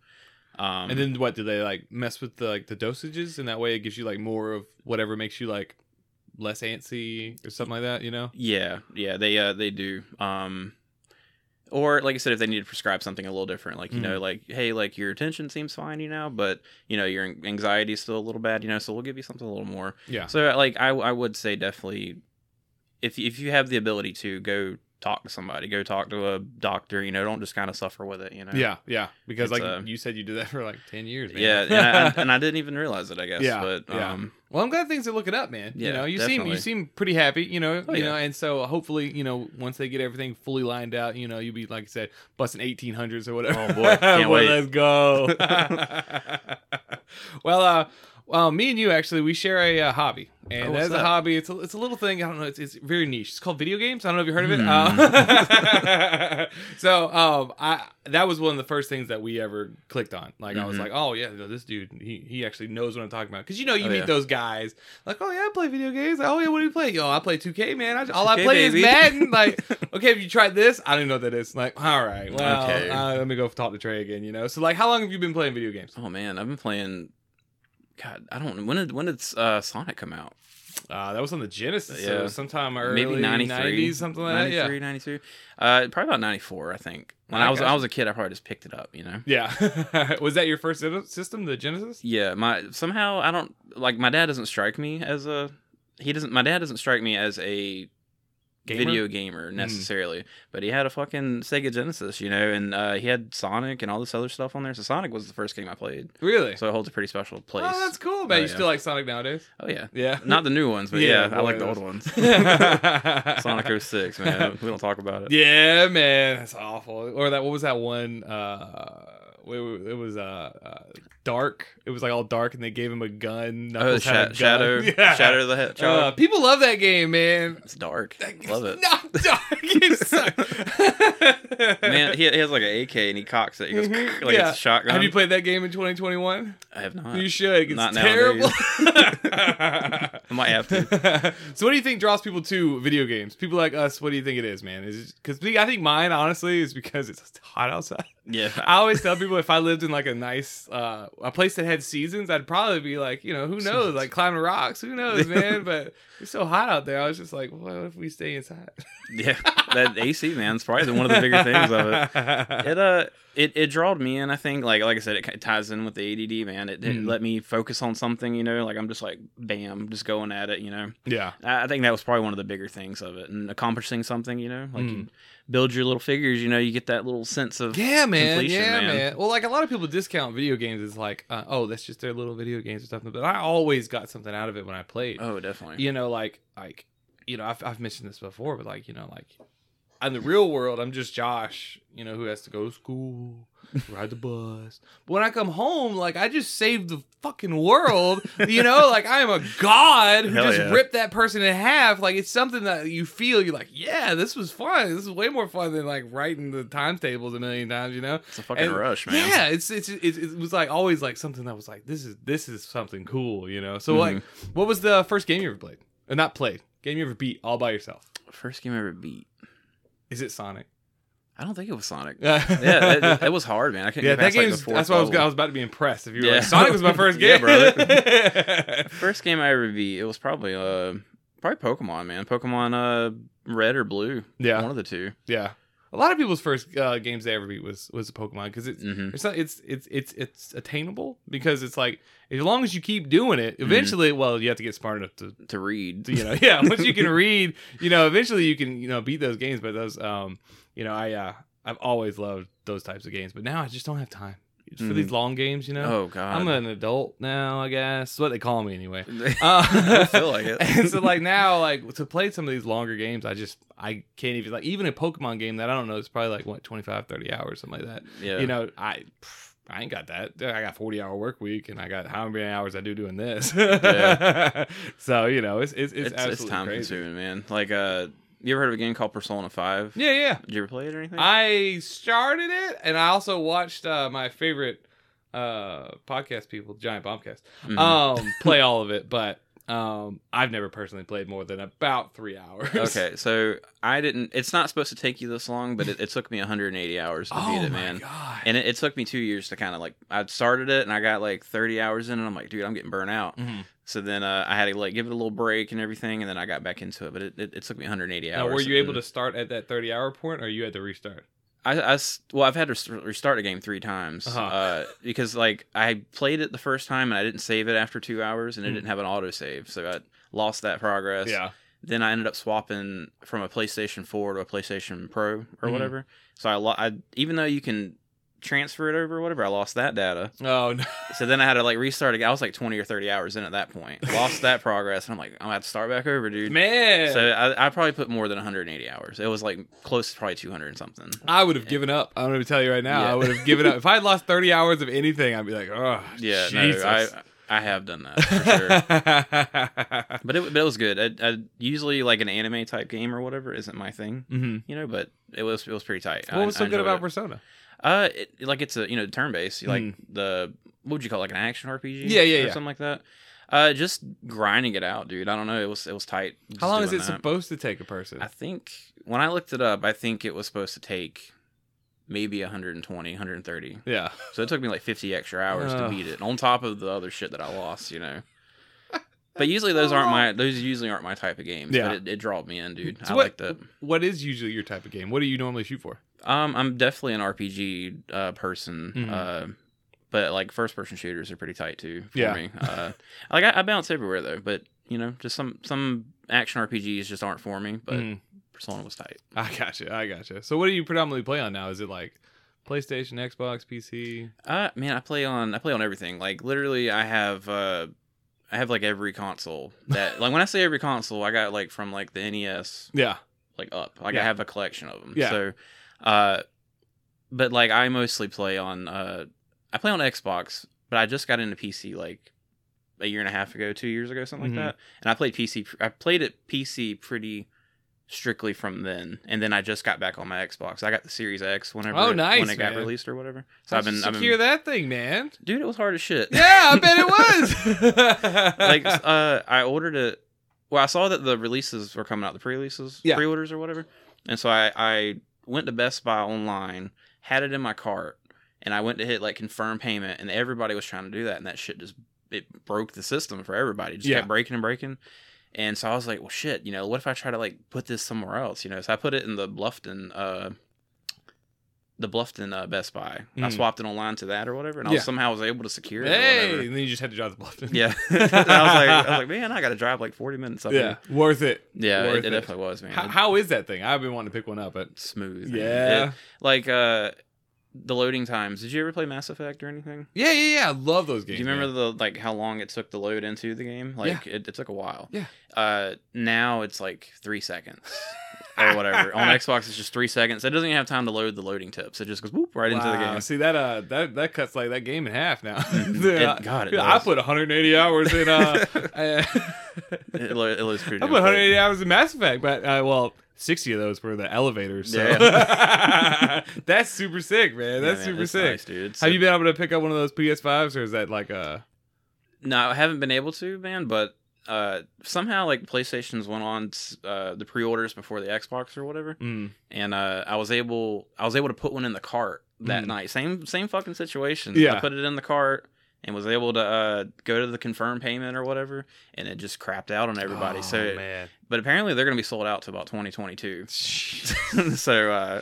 Um, and then what do they like mess with the like the dosages, and that way it gives you like more of whatever makes you like less antsy or something like that. You know? yeah, yeah, they uh they do. Um, or like I said, if they need to prescribe something a little different, like you know, Mm. like hey, like your attention seems fine, you know, but you know your anxiety is still a little bad, you know, so we'll give you something a little more. Yeah. So like I I would say definitely if if you have the ability to go talk to somebody, go talk to a doctor, you know, don't just kind of suffer with it, you know. Yeah, yeah. Because It's, like uh, you said, you did that for like ten years. Man. Yeah, and I, and I didn't even realize it, I guess. Yeah, but yeah. um Well, I'm glad things are looking up, man. Yeah, you know, you seem you seem pretty happy. You know, Oh, you yeah. know, and so hopefully, you know, once they get everything fully lined out, you know, you'll be like I said, busting 1800s or whatever. Oh, boy. Can't Boy, wait. Let's go. well, uh, well, me and you actually we share a uh, hobby, and Oh, as a hobby, it's a, it's a little thing. I don't know. It's, it's very niche. It's called video games. I don't know if you heard of it. Uh, so, um, I that was one of the first things that we ever clicked on. Like, I was Mhm. like, oh yeah, this dude, he he actually knows what I'm talking about. Because you know, you Oh, meet yeah. those guys like, oh yeah, I play video games. Like, oh yeah, what do you play? Yo, I play 2K, man. I, all I 2K, play baby. is Madden. Like, okay, have you tried this? I don't know what that is. Like, all right, well, Okay. uh, let me go talk to Trey again. You know, so like, how long have you been playing video games? oh man, I've been playing God, I don't know when did when did uh, Sonic come out? Uh, that was on the Genesis. Yeah. was sometime early Maybe 93, 90s, something like that. Yeah. 93, 92. Uh, probably about 94, I think. When I I was. I was a kid, I probably just picked it up, you know. Yeah. was that your first system, the Genesis? Yeah, my somehow I don't like my dad doesn't strike me as a he doesn't my dad doesn't strike me as a Gamer? video gamer necessarily, but he had a fucking Sega Genesis, you know, and uh, he had Sonic and all this other stuff on there. So Sonic was the first game I played, Really? so it holds a pretty special place. oh, that's cool, man. Oh, you yeah. still like Sonic nowadays? Oh yeah, Yeah. not the new ones, but Yeah, yeah, I like the old ones. Sonic 06, man. We don't talk about it. Yeah, man, that's awful. Or that what was that one? Uh, it was- it was uh, uh, dark. It was like all dark, and they gave him a gun. Oh, Knuckles had a gun. Shadow, Yeah. Shadow the head. Uh, people love that game, man. it's dark. That- Love it. Not dark. Man, he, he has like an AK and he cocks it. He goes Mhm. like Yeah. it's a shotgun. Have you played that game in 2021? I have not. You should. It's Not terrible. I might have to. so, what do you think draws people to video games? People like us. What do you think it is, man? Is because I think mine, honestly, is because it's hot outside. Yeah. I always tell people if I lived in like a nice uh, a place that had seasons, I'd probably be like, you know, who knows, like climbing rocks, who knows, man. But it's so hot out there. I was just like, what if we stay inside? Yeah. That AC man is probably one of the bigger things of it. It uh it, it drawed me in, I think. Like like I said, it ties in with the ADD, man. It, it Mhm. let me focus on something, you know, like I'm just like bam, just going at it, you know. yeah. I I think that was probably one of the bigger things of it. And accomplishing something, you know, like Mm. you build your little figures, you know, you get that little sense of Yeah, man. completion, yeah, man. man. Well, like a lot of people discount video games as like, uh, oh, that's just their little video games or something. But I always got something out of it when I played. Oh, definitely. You know, like, like, you know, I've, I've mentioned this before, but like, you know, like, in the real world, I'm just Josh, you know, who has to go to school, ride the bus. But when I come home, like, I just saved the fucking world. you know, like I am a god who Hell just yeah. ripped that person in half. Like, it's something that you feel. You're like, yeah, this was fun. This is way more fun than like writing the timetables a million times. You know. It's a fucking And- rush, man. Yeah, it's, it's it's it was like always like something that was like this is this is something cool, you know. So like, Mm-hmm. what was the first game you ever played? Or not played? Game you ever beat all by yourself? First game I ever beat. Is it Sonic? I don't think it was Sonic. yeah, yeah, it, it was hard, man. I couldn't yeah. get That game. like, that's why I was. I was about to be impressed if you were Yeah. like Sonic was my first Yeah, game, brother. First game I ever beat, it was probably uh probably Pokemon, man. Pokemon uh Red or Blue. yeah, One of the two. yeah. A lot of people's first uh, games they ever beat was was Pokemon because it's hmm It's not. It's it's it's it's attainable because it's like as long as you keep doing it, Mm-hmm. eventually, well, you have to get smart enough to To read. you know yeah once you can read you know eventually you can you know beat those games but those um you know i uh i've always loved those types of games but now i just don't have time for Mhm. these long games you know Oh god. i'm an adult now i guess That's what they call me anyway I uh, feel like it. and so like now like to play some of these longer games i just i can't even like even a pokemon game that i don't know it's probably like what 25 30 hours something like that yeah. you know i I ain't got that. I got forty hour work week, and I got how many hours I do doing this. yeah. so you know, it's it's it's, it's, absolutely it's time crazy. consuming, man. Like uh you ever heard of a game called Persona 5? Yeah, yeah. Did you ever play it or anything? I started it, and I also watched uh, my favorite uh, podcast people, Giant Bombcast, Mhm. um, play all of it. But um, I've never personally played more than about three hours. okay, so I didn't it's not supposed to take you this long, but it, it took me 180 hours to Oh beat it, man. god. And it, it took me two years to kind of like I started it and I got like 30 hours in and I'm like, dude, I'm getting burnt out. Mhm. So then uh, I had to like give it a little break and everything, and then I got back into it. But it, it, it took me 180 Now, hours. were you able to start at that thirty hour point, or you had to restart? I, I well, I've had to restart a game three times Uh-huh. uh, because like I played it the first time and I didn't save it after two hours, and it Mm. didn't have an autosave, so I lost that progress. Yeah. Then I ended up swapping from a PlayStation 4 to a PlayStation Pro or Mhm. whatever. So I, lo- I even though you can transfer it over or whatever, I lost that data. Oh no. So then I had to like restart again. I was like 20 or 30 hours in at that point. Lost that progress, and I'm like, I'm gonna have to start back over, dude. Man. So I, I probably put more than 180 hours. It was like close to probably 200 and something. I would have given up. I'm going to tell you right now. Yeah. I would have given up. If I had lost 30 hours of anything, I'd be like, oh, Yeah, Jesus. no, I I have done that for sure. But it, but it was good. I, I usually like an anime type game or whatever isn't my thing, hmm you know. But it was it was pretty tight. What I- was so good about it. Persona? Uh, it, like it's a you know turn based, like Mm. the what would you call it, like an action RPG? Yeah, yeah, or yeah. something like that. Uh, just grinding it out, dude. I don't know. It was it was tight. How long is it that. supposed to take a person? I think when I looked it up, I think it was supposed to take maybe 120, 130. Yeah. So it took me like 50 extra hours to beat it, on top of the other shit that I lost, you know. But usually those aren't my those usually aren't my type of games. Yeah. But it, it drawed me in, dude. So I what, like that. What is usually your type of game? What do you normally shoot for? Um, I'm definitely an RPG uh, person. Mhm. Uh, but like first person shooters are pretty tight too for Yeah. me. Uh, like I, I bounce everywhere though, but you know, just some some action RPGs just aren't for me. But Mhm. Persona was tight. I gotcha. I gotcha. So what do you predominantly play on now? Is it like PlayStation, Xbox, PC? Uh, man, I play on I play on everything. Like literally, I have uh, I have like every console that like when I say every console, I got like from like the NES Yeah. like up. Like Yeah. I have a collection of them. Yeah. So, uh, but like I mostly play on uh, I play on Xbox, but I just got into PC like a year and a half ago, two years ago, something Mhm. like that. And I played PC. I played it PC pretty strictly from then, and then I just got back on my Xbox. I got the Series X whenever Oh, it- nice, when it got released or whatever. So I've been I've secure been that thing, man. dude, it was hard as shit. Yeah, I bet it was. like uh I ordered it well I saw that the releases were coming out the pre-releases Yeah. pre-orders or whatever and so I I went to Best Buy online had it in my cart and I went to hit like confirm payment and everybody was trying to do that and that shit just it broke the system for everybody. It just Yeah. kept breaking and breaking. And so I was like well shit you know what if I try to like put this somewhere else? You know so I put it in the Bluffton uh the Bluffton uh, Best Buy. I Mm. swapped it online to that or whatever, and I was, somehow was able to secure it. hey, and then you just had to drive the Bluffton. Yeah, I was like, I was like, man, I got to drive like forty minutes up yeah, here. worth it. Yeah, Worth it, it it. definitely was, man. How, how is that thing? I've been wanting to pick one up, but smooth. yeah, It- like uh, the loading times. Did you ever play Mass Effect or anything? yeah, yeah, yeah. I love those games. Do you remember man. the like how long it took to load into the game? Like it, it took a while. Yeah. Uh, now it's like three seconds or whatever. On Xbox, it's just three seconds. It doesn't even have time to load the loading tips. It just goes whoop right into the game. See that uh that that cuts like that game in half now. Mhm. Yeah, It- God, it yeah, I does. put 180 hours in uh It, lo- it loads pretty. I put quick. 180 hours in Mass Effect, but uh, well, 60 of those were the elevators. So that's super sick, man. Yeah, That's man, super sick. nice, dude. It's Have you been able to pick up one of those PS5s, or is that like a No, I haven't been able to, man. But uh, somehow, like PlayStation's went on uh, the pre-orders before the Xbox or whatever, mm, and uh, I was able, I was able to put one in the cart that Mm. night. Same, same fucking situation. Yeah. I put it in the cart and was able to uh, go to the confirm payment or whatever, and it just crapped out on everybody. Oh, so, man, but apparently they're gonna be sold out to about 2022. so, uh,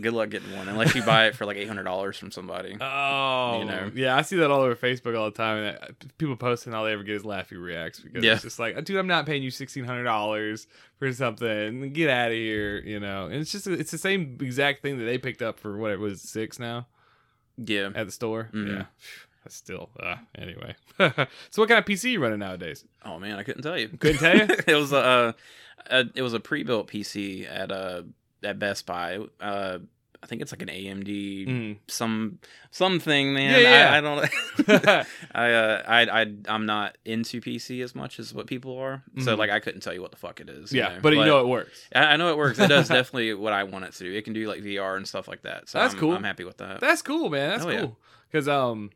good luck getting one unless you buy it for like eight hundred dollars from somebody. Oh, You know. yeah, I see that all over Facebook all the time. And that- people posting all they ever get is Laffy reacts because Yeah. it's just like, dude, I'm not paying you sixteen hundred dollars for something. Get out of here, you know. And it's just it's the same exact thing that they picked up for what it was six now Yeah. at the store. Mhm. Yeah, still uh, anyway. so what kind of PC you running nowadays? Oh man, I couldn't tell you. Couldn't tell you? it was a, uh, a it was a pre-built PC at uh at Best Buy. Uh, I think it's like an AMD Mm. some something man. Yeah, yeah. I, I don't. I uh I I I'm not into PC as much as what people are. So Mhm. like I couldn't tell you what the fuck it is. you yeah, know? but, you know it works. I, I know it works. It does definitely what I want it to do. It can do like VR and stuff like that. So That's I'm, cool. I'm happy with that. That's cool, man. That's yeah. cool. Because um,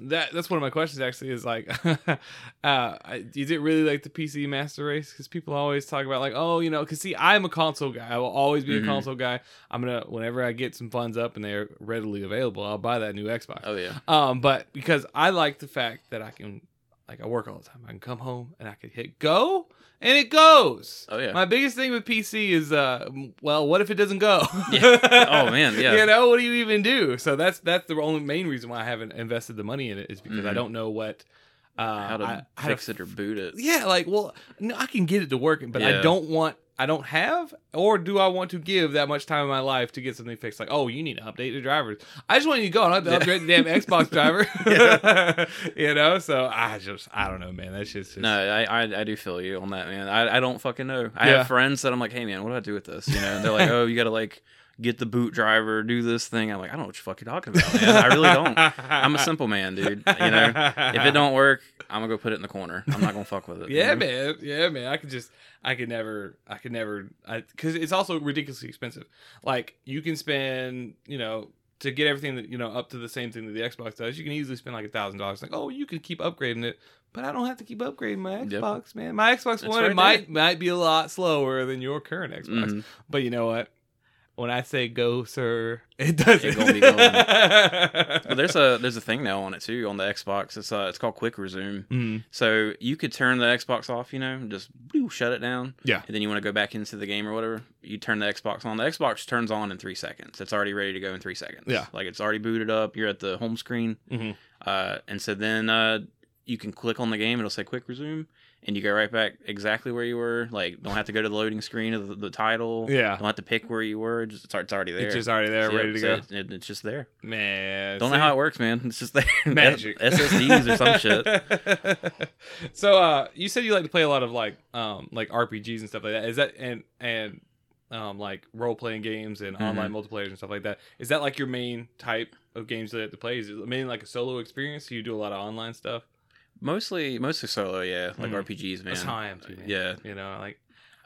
that that's one of my questions actually is like, uh, is it really like the PC Master Race? Because people always talk about like, oh, you know, because see, I'm a console guy. I will always be Mhm. a console guy. I'm gonna whenever I get some funds up and they're readily available, I'll buy that new Xbox. Oh yeah. Um, but because I like the fact that I can, like, I work all the time. I can come home and I can hit go, and it goes. Oh yeah. My biggest thing with PC is, uh, well, what if it doesn't go? Yeah. Oh, man, yeah. you know, what do you even do? So that's that's the only main reason why I haven't invested the money in it is because I Mhm. don't know what uh, how to I- how fix it or boot it. Yeah, like, well, no, I can get it to work, but I don't want. I don't have, or do I want to give that much time in my life to get something fixed? Like, oh, you need to update the drivers. I just want you to go and Yeah. upgrade the damn Xbox driver. you know, so I just, I don't know, man. That's just, just No, I, I I do feel you on that, man. I, I don't fucking know. I Yeah. have friends that I'm like, hey man, what do I do with this? You know, and they're like, oh, you got to like get the boot driver, do this thing. I'm like, I don't know what you're fucking talking about, man. I really don't. I'm a simple man, dude. You know, if it don't work, I'm gonna go put it in the corner. I'm not gonna fuck with it. you Yeah, know? man. Yeah, man. I could just, I could never, I could never, I because it's also ridiculously expensive. Like you can spend, you know, to get everything that you know up to the same thing that the Xbox does. You can easily spend like a thousand dollars. Like, oh, you can keep upgrading it, but I don't have to keep upgrading my Yep. Xbox, man. My Xbox One right might might be a lot slower than your current Xbox, Mhm. but you know what? When I say go, sir, it doesn't. It gonna be going. But there's a there's a thing now on it too on the Xbox. It's uh it's called Quick Resume. Mm, So you could turn the Xbox off, you know, just shut it down. Yeah. And then you want to go back into the game or whatever. You turn the Xbox on. The Xbox turns on in three seconds. It's already ready to go in three seconds. Yeah. Like it's already booted up. You're at the home screen. mhm. Uh, and so then uh, you can click on the game. It'll say quick resume, and you go right back exactly where you were. Like don't have to go to the loading screen of the, the title. Yeah. Don't have to pick where you were. Just it's, it's already there. It's just already there, So, ready to so go. It, it- it's just there. Man, Don't know how it works, man. It's just there. Magic. SSDs or some shit. so, uh, you said you like to play a lot of like, um, like RPGs and stuff like that. Is that and and um, like role playing games and Mm-hmm. online multiplayer and stuff like that? Is that like your main type of games that you like to play? Is it mainly like a solo experience? Do you do a lot of online stuff? Mostly, mostly solo. Yeah, like Mhm. RPGs, man. That's how I am too. Man. Yeah. you know, like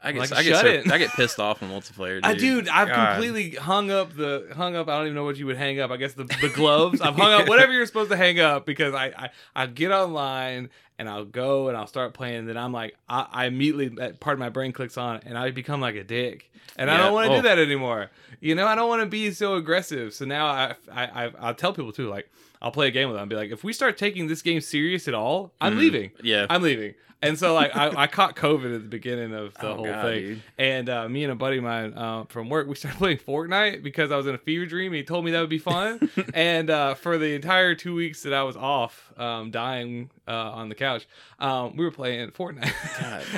I get, Like, I get, so, it. I get pissed off on multiplayer. Dude. I dude, I've God. completely hung up the hung up. I don't even know what you would hang up. I guess the, the gloves. I've hung up whatever you're supposed to hang up because I I, I get online and I'll go and I'll start playing. And then I'm like, I, I immediately that part of my brain clicks on and I become like a dick. And I don't want to Oh. do that anymore. You know, I don't want to be so aggressive. So now I I I I'll tell people too like. I'll play a game with them and be like, if we start taking this game serious at all, I'm Mhm. leaving. Yeah. I'm leaving. And so like I, I caught COVID at the beginning of the Oh, whole God, thing. dude. And uh, me and a buddy of mine uh, from work, we started playing Fortnite because I was in a fever dream. He told me that would be fun. and uh, for the entire two weeks that I was off, um, dying uh, on the couch, um, we were playing Fortnite.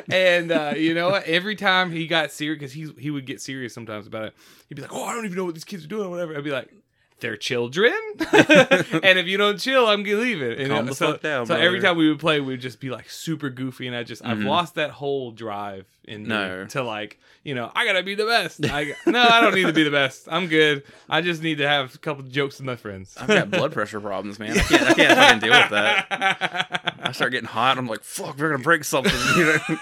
And uh, you know what? Every time he got serious, because he he would get serious sometimes about it. He'd be like, "Oh, I don't even know what these kids are doing, or whatever." I'd be like. They're children, and if you don't chill, I'm gonna leave it. And, Calm the so, fuck down, so every time we would play, we'd just be like super goofy, and I just I've Mhm. lost that whole drive in No. to like you know I gotta be the best. I, no, I don't need to be the best. I'm good. I just need to have a couple jokes with my friends. I've got blood pressure problems, man. I can't, I can't fucking deal with that. I start getting hot. I'm like, fuck, we're gonna break something. You know?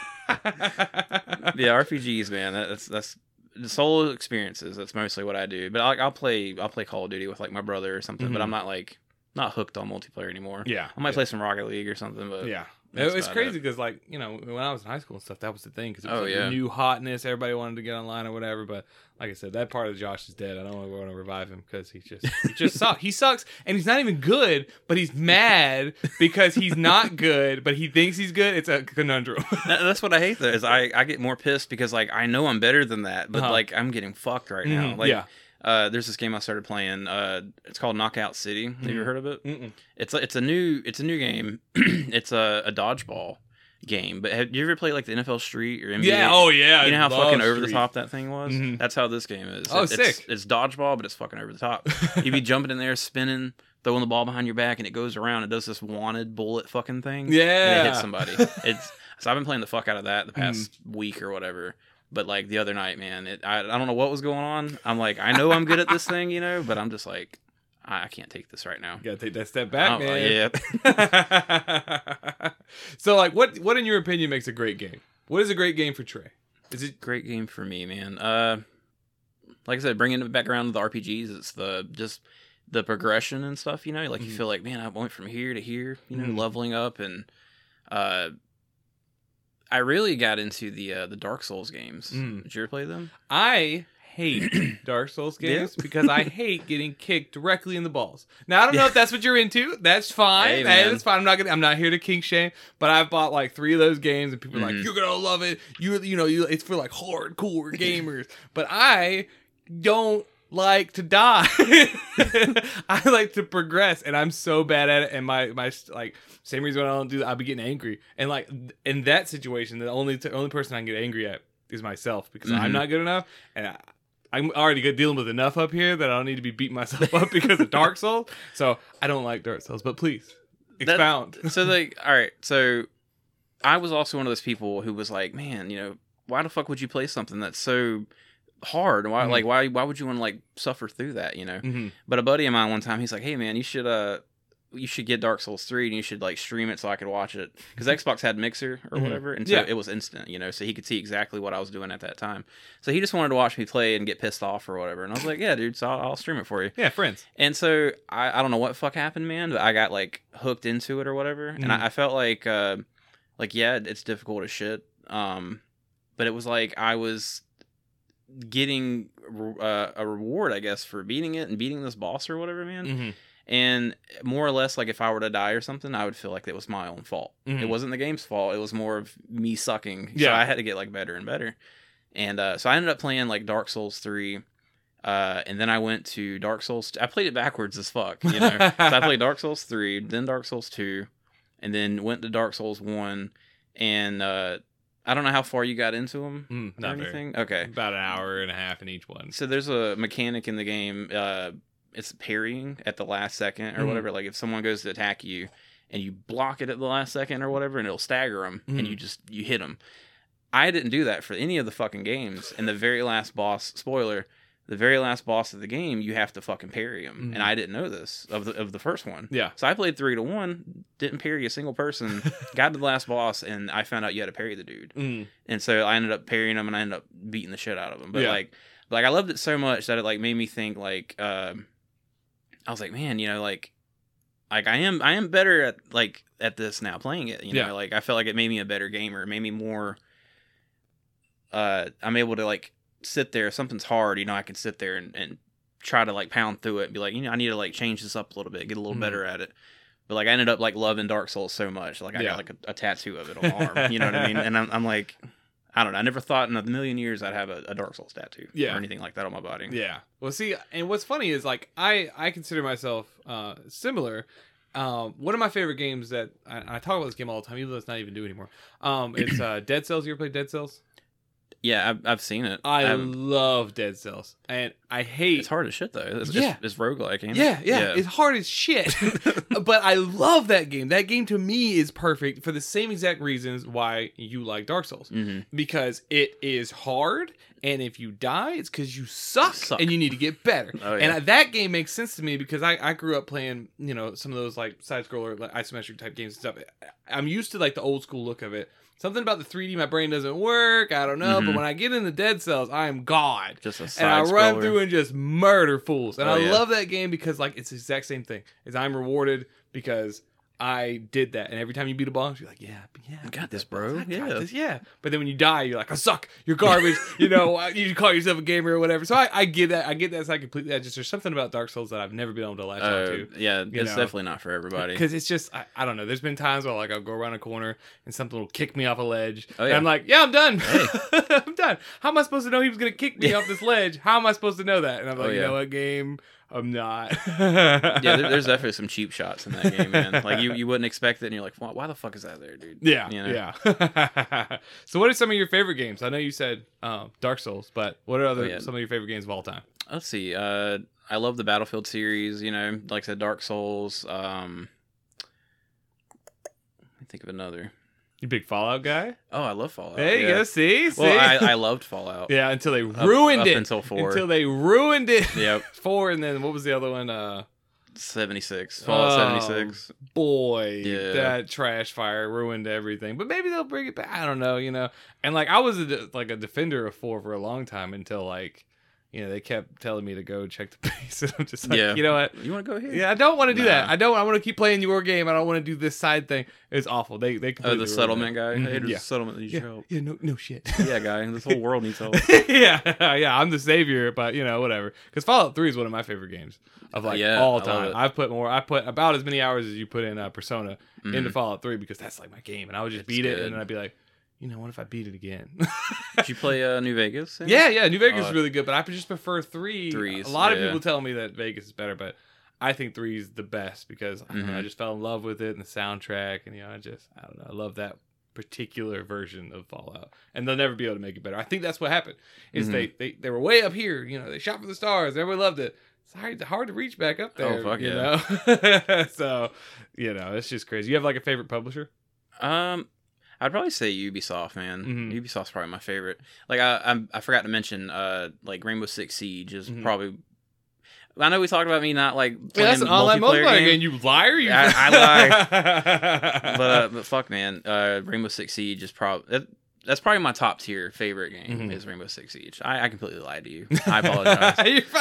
yeah, RPGs, man. that- That's that's solo experiences. That's mostly what I do. But like, I'll play I'll play Call of Duty with like my brother or something. But Mhm. I'm not like not hooked on multiplayer anymore. yeah, I might play some Rocket League or something. But Yeah. That's It was crazy because, like, you know, when I was in high school and stuff, that was the thing because it was Oh, like yeah. new hotness. Everybody wanted to get online or whatever. But like I said, that part of Josh is dead. I don't want to revive him because he just he just sucks. He sucks, and he's not even good. But he's mad because he's not good, but he thinks he's good. It's a conundrum. That- that's what I hate though. Is I I get more pissed because like I know I'm better than that, but Uh-huh. like I'm getting fucked right now. Mhm, Like, yeah. Uh, there's this game I started playing. Uh, it's called Knockout City. Have you Mhm. heard of it? Mm-mm. It's a, it's a new it's a new game. it's a, a dodgeball game. But have you ever played like the NFL Street or NBA? Yeah. Oh yeah. you know how fucking over the top that thing was? Mhm. That's how this game is. Oh, it's, sick. It's dodgeball, but it's fucking over the top. You'd be jumping in there, spinning, throwing the ball behind your back, and it goes around. It does this wanted bullet fucking thing. and Yeah. it hits somebody. It's so I've been playing the fuck out of that the past week or whatever. But like the other night, man, it, I I don't know what was going on. I'm like, I know I'm good at this thing, you know, but I'm just like, I, I can't take this right now. You gotta take that step back, Oh, man. yeah, so, like, what what in your opinion makes a great game? What is a great game for Trey? Is it great game for me, man. Uh, like I said, bringing it back around to the RPGs, it's the just the progression and stuff. You know, like you Mhm. feel like, man, I went from here to here. You know, Mhm. leveling up and uh. I really got into the uh, the Dark Souls games. Mm. Did you ever play them? I hate Dark Souls Yeah. games because I hate getting kicked directly in the balls. Now I don't know Yeah. if that's what you're into. That's fine. Hey, That man. is fine. I'm not gonna. I'm not here to kink shame. But I've bought like three of those games, and people are like, Mhm. "You're gonna love it." You you know you. It's for like hardcore gamers. but I don't like to die. I like to progress, and I'm so bad at it. And my my like same reason I don't do that. I'll be getting angry, and like in that situation, the only only person I can get angry at is myself because I'm Mhm. not good enough, and I, I'm already good dealing with enough up here that I don't need to be beating myself up because of Dark Souls. So I don't like Dark Souls, but please That- expound. so like, all right, so I was also one of those people who was like, man, you know, why the fuck would you play something that's so hard? Why Mhm. like why why would you want to like suffer through that? You know. hmm But a buddy of mine one time, he's like, "Hey man, you should uh, you should get Dark Souls three, and you should like stream it so I could watch it because Xbox had Mixer or Mhm. whatever, and so Yeah. it was instant, you know, so he could see exactly what I was doing at that time. So he just wanted to watch me play and get pissed off or whatever, and I was like, "Yeah, dude, so I'll, I'll stream it for you." Yeah, friends. And so I, I don't know what fuck happened, man, but I got like hooked into it or whatever, Mhm. and I, I felt like uh, like yeah, it's difficult as shit, um, but it was like I was getting uh, a reward, I guess, for beating it and beating this boss or whatever, man. Mhm. And more or less, like if I were to die or something, I would feel like it was my own fault. Mhm. It wasn't the game's fault. It was more of me sucking. So Yeah. I had to get like better and better. And uh, so I ended up playing like Dark Souls three. Uh, and then I went to Dark Souls. I played it backwards as fuck, you know. so I played Dark Souls three, then Dark Souls two, and then went to Dark Souls one. And uh, I don't know how far you got into them Mm, or not very. anything. Okay, About an hour and a half in each one. so there's a mechanic in the game. Uh, it's parrying at the last second or Mhm. whatever. Like if someone goes to attack you and you block it at the last second or whatever, and it'll stagger them, and Mhm. you just you hit them. I didn't do that for any of the fucking games. And the very last boss, spoiler, the very last boss of the game, you have to fucking parry him. Mhm. And I didn't know this of the of the first one. Yeah. So I played three to one, didn't parry a single person, got to the last boss, and I found out you had to parry the dude Mm. and so I ended up parrying him and I ended up beating the shit out of him. But Yeah. like, like I loved it so much that it like made me think like, um, I was like, man, you know, like, like I am, I am better at like at this now playing it. You know, Yeah. like I felt like it made me a better gamer. It made me more. Uh, I'm able to like sit there. If something's hard, you know, I can sit there and, and try to like pound through it and be like, you know, I need to like change this up a little bit, get a little Mhm. better at it. But like I ended up like loving Dark Souls so much, like I Yeah. got like a, a tattoo of it on my arm. You know what I mean? And I'm, I'm like, I don't know. I never thought in a million years I'd have a, a Dark Souls tattoo Yeah. or anything like that on my body. Yeah. Well, see, and what's funny is like I I consider myself uh similar. Um, one of my favorite games that I, I talk about this game all the time, even though it's not even due anymore. Um, it's uh, Dead Cells. You ever played Dead Cells? Yeah, I've, I've seen it. I Um, love Dead Cells, and I hate. it's hard as shit though. It's, Yeah. it's, it's roguelike, ain't it? Yeah, yeah, it's hard as shit. but I love that game. That game to me is perfect for the same exact reasons why you like Dark Souls. hmm Because it is hard, and if you die, it's because you suck, Suck. and you need to get better. Oh, yeah. And I, that game makes sense to me because I, I grew up playing, you know, some of those like side scroller, like isometric type games and stuff. I'm used to like the old school look of it. Something about the 3D, my brain doesn't work. I don't know, but Mhm. when I get in the Dead Cells, I am God Just a and I run scroller. through and just murder fools. And Oh, I yeah. love that game because like it's the exact same thing. Is I'm rewarded because I did that. And every time you beat a boss, you're like, yeah, yeah, I got this, bro. I got Yeah. this, yeah. But then when you die, you're like, I suck. You're garbage. you know, you call yourself a gamer or whatever. So I, I get that. I get that side completely. I just there's something about Dark Souls that I've never been able to latch Uh, onto. yeah, it's know. definitely not for everybody. Because it's just, I, I don't know. There's been times where like I'll go around a corner and something will kick me off a ledge, Oh, and. I'm like, yeah, I'm done. Hey. I'm done. How am I supposed to know he was gonna kick me off this ledge? How am I supposed to know that? And I'm like, Oh, you know what, game? I'm not. yeah, there, there's definitely some cheap shots in that game, man. Like you, you wouldn't expect it, and you're like, why, why the fuck is that there, dude? Yeah, You know? yeah. so, what are some of your favorite games? I know you said um, Dark Souls, but what are other Oh, yeah. some of your favorite games of all time? Let's see. Uh, I love the Battlefield series. You know, like I said, Dark Souls. Um, let me think of another. You big Fallout guy? Oh, I love Fallout. There you yeah. go. See, see. Well, I, I loved Fallout. yeah, until they ruined up it. until four. Until they ruined it. Yep, Four, and then what was the other one? Uh, seventy six. Fallout Oh. seventy six. boy, Yeah. that trash fire ruined everything. But maybe they'll bring it back. I don't know, you know. And like I was a like a defender of four for a long time until like, you know, they kept telling me to go check the base, and I'm just like, Yeah. you know what? You want to go here? Yeah, I don't want to do that. I don't. I want to keep playing your game. I don't want to do this side thing. It's awful. They they Oh, the settlement it. guy. Mhm, Hey, yeah. a settlement that needs Yeah, help. yeah, no, no shit. Yeah, guy. This whole world needs help. yeah, yeah, I'm the savior, but you know, whatever. Because Fallout Three is one of my favorite games of like Yeah, all time. I've put more. I put about as many hours as you put in uh, Persona into Mhm. Fallout Three because that's like my game, and I would just It's beat it, and then I'd be like, you know, what if I beat it again? Did you play uh, New Vegas? Yeah, yeah. New Vegas Oh, is really good, but I just prefer three. Threes, A lot of people tell me that Vegas is better, but I think three is the best because I, don't know, I Mhm. just fell in love with it and the soundtrack, and you know, I just I don't know, I love that particular version of Fallout, and they'll never be able to make it better. I think that's what happened. Is Mhm. they, they they were way up here, you know, they shot for the stars, everyone loved it. It's hard, hard to reach back up there. Oh, fuck you yeah. know. so, you know, it's just crazy. You have like a favorite publisher? Um, I'd probably say Ubisoft, man. Mhm. Ubisoft's probably my favorite. Like I, I, I forgot to mention, uh, like Rainbow Six Siege is Mhm. probably. I know we talked about me not like Yeah, playing that's an online multiplayer multiplayer game, game. You liar! You I- I but uh, but fuck, man, uh, Rainbow Six Siege is probably that, that's probably my top tier favorite game Mhm. is Rainbow Six Siege. I, I completely lied to you. I apologize.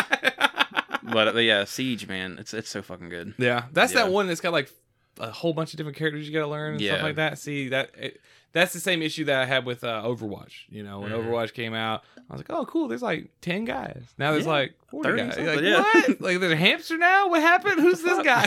But, but yeah, Siege, man, it's it's so fucking good. yeah, that's Yeah. that one that's got like a whole bunch of different characters you got to learn and Yeah. stuff like that. See that it, that's the same issue that I had with uh, Overwatch. You know, when Mhm. Overwatch came out, I was like, oh, cool. There's like ten guys. Now there's Yeah, like forty 30 guys. Like, yeah. what? like there's a hamster now. What happened? Who's this guy?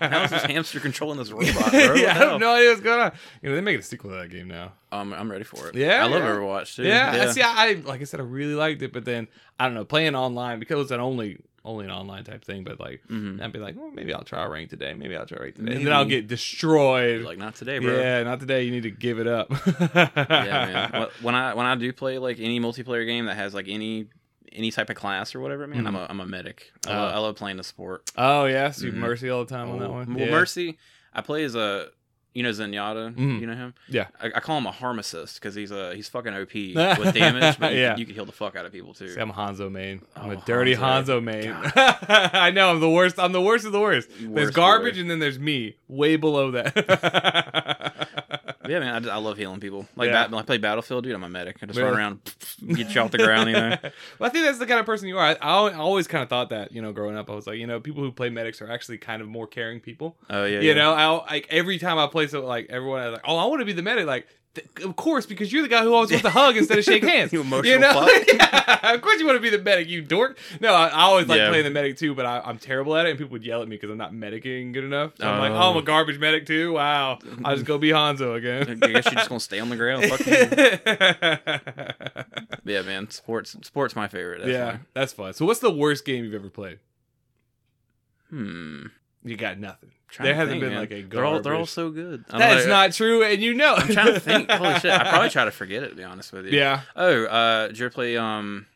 How's this hamster controlling this robot, bro? Yeah, I have no idea what's going on. You know, they making a sequel to that game now. Um, I'm ready for it. Yeah, I love yeah. Overwatch too. Yeah, I see. I like I said, I really liked it, but then I don't know, playing online because it's an only only an online type thing. But like, Mhm. I'd be like, well, maybe I'll try a rank today. Maybe I'll try a rank today, and then I'll get destroyed. Like not today, bro. yeah, not today. You need to give it up. yeah, man. When I when I do play like any multiplayer game that has like any any type of class or whatever, man, I'm a I'm a medic. I, lo- Oh. I love playing the sport. Oh yeah, so you Mhm. mercy all the time on that one. Well, yeah. Mercy, I play as a you know Zenyatta. Mhm. You know him. Yeah. I, I call him a harmacist because he's a he's fucking OP with damage, but you, Yeah. can, you can heal the fuck out of people too. See, I'm a Hanzo main. I'm a Oh, dirty Hanzo. Hanzo, main. I know I'm the worst. I'm the worst of the worst. You There's garbage, boy. and then there's me, way below that. Yeah, man, I, I love healing people. Like Yeah. bat, when I play Battlefield, dude, I'm a medic. I just Really? run around, get you off the ground, you know. well, I think that's the kind of person you are. I, I al- I always kind of thought that, you know, growing up, I was like, you know, people who play medics are actually kind of more caring people. Oh yeah, you yeah. know, I like every time I play, so like everyone, is like, oh, I want to be the medic. Like, of course, because you're the guy who always wants to hug instead of shake hands. You emotional you know? fuck. yeah, of course you want to be the medic, you dork. No, I, I always like Yeah. playing the medic too, but I, I'm terrible at it, and people would yell at me because I'm not medicing good enough. So I'm like, Oh. oh, I'm a garbage medic too. Wow, I'll just go be Hanzo again. I guess you're just gonna stay on the ground. Fuck yeah, man. Sports, sports, my favorite. yeah, Definitely. that's fun. So, what's the worst game you've ever played? Hmm. You got nothing. There hasn't think, been man. like a They're all they're all so good. I'm That's like- not true, and you know. I'm trying to think. Holy shit! I probably try to forget it. To be honest with you. Yeah. Oh, uh, did you ever play um,